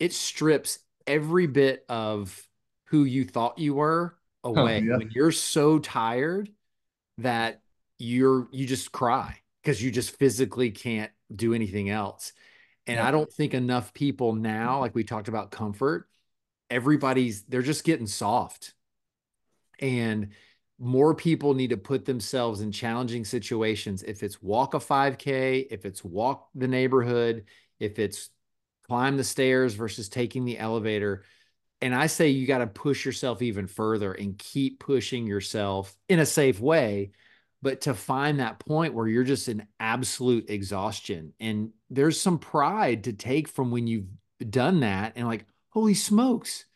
[SPEAKER 1] it strips every bit of who you thought you were oh, away. oh, yeah. when you're so tired that you're you just cry because you just physically can't do anything else and yeah. I don't think enough people now, like we talked about comfort, everybody's, they're just getting soft. And more people need to put themselves in challenging situations. If it's walk a 5K, if it's walk the neighborhood, if it's climb the stairs versus taking the elevator. And I say you got to push yourself even further and keep pushing yourself in a safe way. But to find that point where you're just in absolute exhaustion and there's some pride to take from when you've done that and like, holy smokes,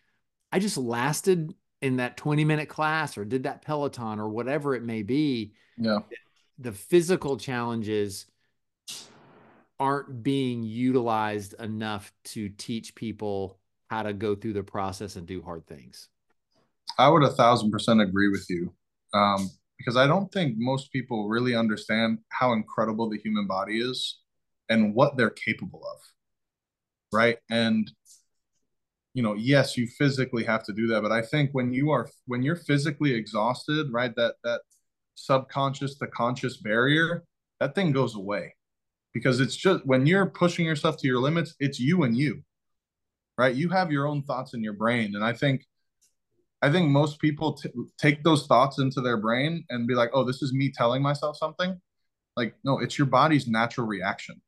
[SPEAKER 1] I just lasted in that 20 minute class or did that Peloton or whatever it may be.
[SPEAKER 2] Yeah.
[SPEAKER 1] The physical challenges aren't being utilized enough to teach people how to go through the process and do hard things.
[SPEAKER 2] I would a thousand percent agree with you. Um, because I don't think most people really understand how incredible the human body is and what they're capable of. Right. And, you know, yes, you physically have to do that. But I think when you are, when you're physically exhausted, right, that, that subconscious to conscious barrier, that thing goes away because it's just when you're pushing yourself to your limits, it's you and you, right? You have your own thoughts in your brain. And I think, I think most people t- take those thoughts into their brain and be like, oh, this is me telling myself something. Like, no, it's your body's natural reaction,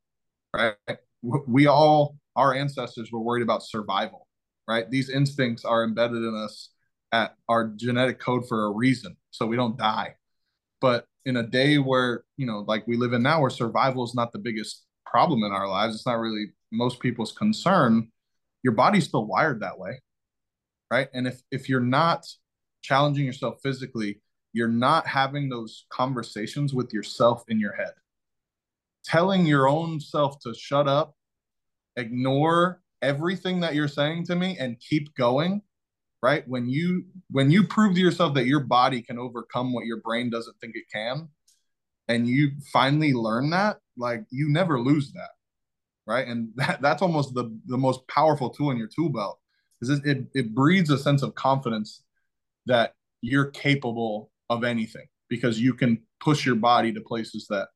[SPEAKER 2] right? We all, our ancestors were worried about survival, right? These instincts are embedded in us at our genetic code for a reason, so we don't die. But in a day where you know like we live in now where survival is not the biggest problem in our lives it's not really most people's concern your body's still wired that way right? And if if you're not challenging yourself physically you're not having those conversations with yourself in your head. Telling your own self to shut up ignore everything that you're saying to me and keep going right? When you when you prove to yourself that your body can overcome what your brain doesn't think it can and you finally learn that like you never lose that right? And that, that's almost the the most powerful tool in your tool belt is it, it it breeds a sense of confidence that you're capable of anything because you can push your body to places that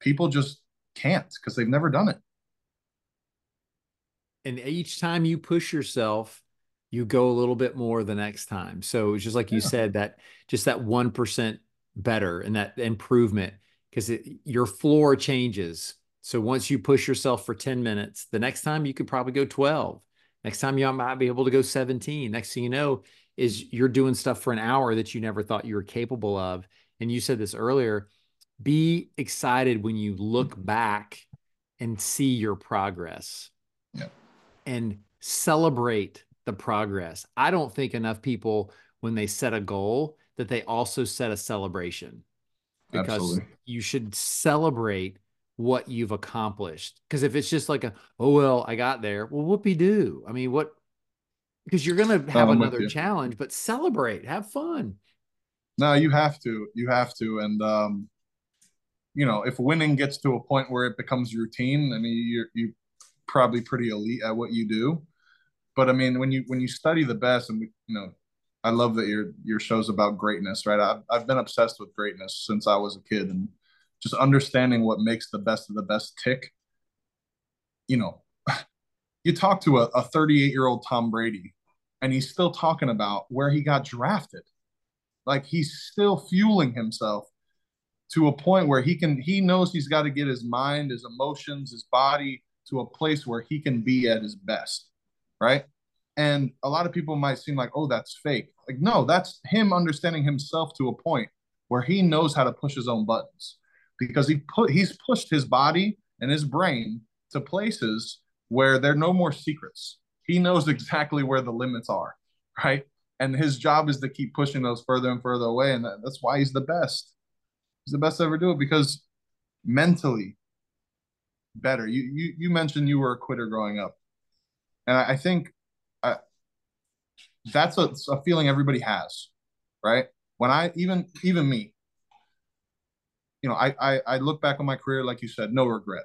[SPEAKER 2] people just can't because they've never done it
[SPEAKER 1] and each time you push yourself you go a little bit more the next time. So it's just like you yeah. said that just that 1% better and that improvement because your floor changes. So once you push yourself for 10 minutes, the next time you could probably go 12. Next time you might be able to go 17. Next thing you know is you're doing stuff for an hour that you never thought you were capable of. And you said this earlier, be excited when you look mm-hmm. back and see your progress.
[SPEAKER 2] Yeah.
[SPEAKER 1] And celebrate the progress. I don't think enough people, when they set a goal, that they also set a celebration because Absolutely. you should celebrate what you've accomplished. Because if it's just like a, oh, well, I got there, well, whoopee do. I mean, what? Because you're going to have another challenge, but celebrate, have fun.
[SPEAKER 2] No, you have to. You have to. And, um, you know, if winning gets to a point where it becomes routine, I mean, you're, you probably pretty elite at what you do but I mean, when you when you study the best, and we, you know, I love that your your show's about greatness, right? I've I've been obsessed with greatness since I was a kid, and just understanding what makes the best of the best tick. You know, you talk to a 38 year old Tom Brady, and he's still talking about where he got drafted. Like he's still fueling himself to a point where he can he knows he's got to get his mind, his emotions, his body to a place where he can be at his best right? And a lot of people might seem like, oh, that's fake. Like, no, that's him understanding himself to a point where he knows how to push his own buttons because he put he's pushed his body and his brain to places where there are no more secrets. He knows exactly where the limits are, right? And his job is to keep pushing those further and further away. And that, that's why he's the best. He's the best to ever do it because mentally better. You you you mentioned you were a quitter growing up and I, think I, that's a, a feeling everybody has, right? When I even even me, you know, I, I I look back on my career, like you said, no regret.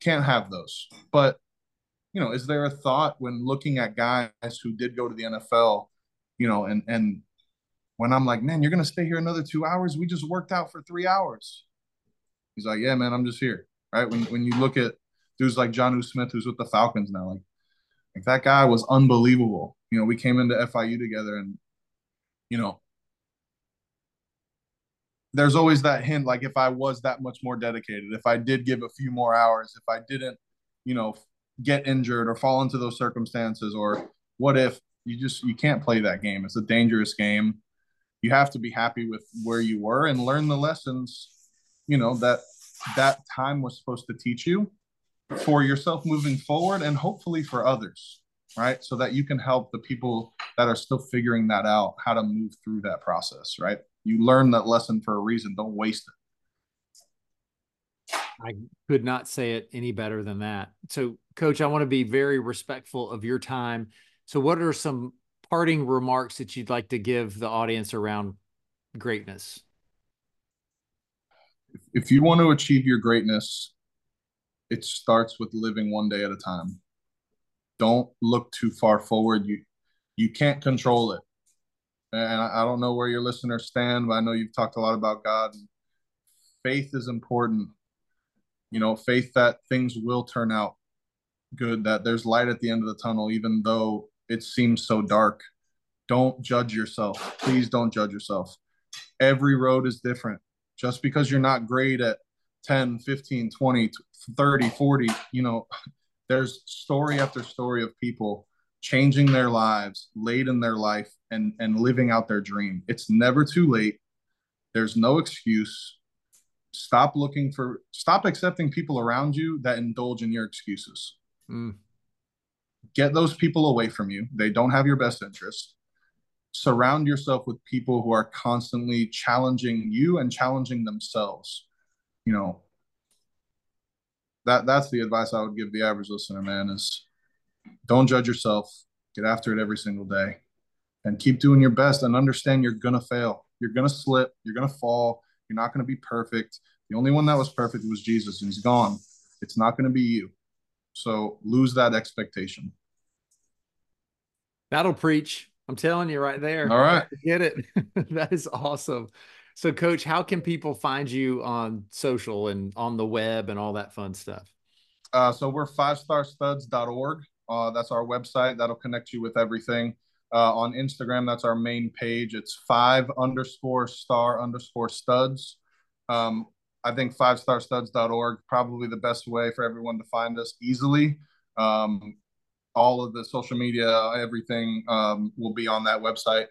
[SPEAKER 2] Can't have those. But you know, is there a thought when looking at guys who did go to the NFL, you know, and and when I'm like, man, you're gonna stay here another two hours? We just worked out for three hours. He's like, yeah, man, I'm just here, right? When when you look at dudes like Jonnu Smith, who's with the Falcons now, like like that guy was unbelievable. You know, we came into FIU together and, you know, there's always that hint like if I was that much more dedicated, if I did give a few more hours, if I didn't, you know, get injured or fall into those circumstances or what if you just you can't play that game. It's a dangerous game. You have to be happy with where you were and learn the lessons you know that that time was supposed to teach you for yourself moving forward and hopefully for others right? So that you can help the people that are still figuring that out how to move through that process right you learn that lesson for a reason don't waste it
[SPEAKER 1] I could not say it any better than that. So, coach, I want to be very respectful of your time. So, what are some parting remarks that you'd like to give the audience around greatness?
[SPEAKER 2] If you want to achieve your greatness, it starts with living one day at a time. Don't look too far forward. You you can't control it. And I don't know where your listeners stand, but I know you've talked a lot about God. Faith is important you know, faith that things will turn out good, that there's light at the end of the tunnel, even though it seems so dark. Don't judge yourself. Please don't judge yourself. Every road is different. Just because you're not great at 10, 15, 20, 30, 40, you know, there's story after story of people changing their lives late in their life and and living out their dream. It's never too late. There's no excuse stop looking for stop accepting people around you that indulge in your excuses mm. get those people away from you they don't have your best interest surround yourself with people who are constantly challenging you and challenging themselves you know that that's the advice i would give the average listener man is don't judge yourself get after it every single day and keep doing your best and understand you're gonna fail you're gonna slip you're gonna fall you're not going to be perfect. The only one that was perfect was Jesus, and he's gone. It's not going to be you. So lose that expectation.
[SPEAKER 1] That'll preach. I'm telling you right there.
[SPEAKER 2] All right.
[SPEAKER 1] Get it. that is awesome. So, coach, how can people find you on social and on the web and all that fun stuff?
[SPEAKER 2] Uh, so, we're fivestarstuds.org. Uh, that's our website. That'll connect you with everything. Uh, on Instagram, that's our main page. It's five underscore star underscore studs. Um, I think fivestarstuds.org probably the best way for everyone to find us easily. Um, all of the social media, everything um, will be on that website.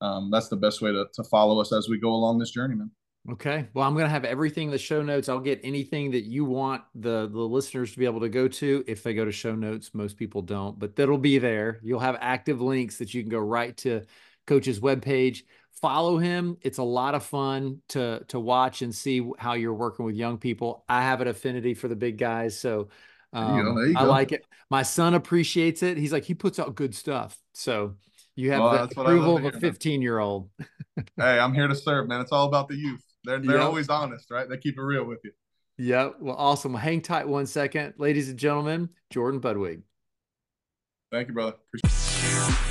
[SPEAKER 2] Um, that's the best way to, to follow us as we go along this journey, man.
[SPEAKER 1] Okay. Well, I'm going to have everything in the show notes. I'll get anything that you want the the listeners to be able to go to if they go to show notes. Most people don't, but that'll be there. You'll have active links that you can go right to coach's webpage. Follow him. It's a lot of fun to to watch and see how you're working with young people. I have an affinity for the big guys, so um, I like it. My son appreciates it. He's like he puts out good stuff. So you have well, the approval of a 15 year old.
[SPEAKER 2] hey, I'm here to serve, man. It's all about the youth. They're they're yep. always honest, right? They keep it real with you.
[SPEAKER 1] Yep. Well, awesome. Hang tight one second, ladies and gentlemen. Jordan Budwig.
[SPEAKER 2] Thank you, brother. Appreciate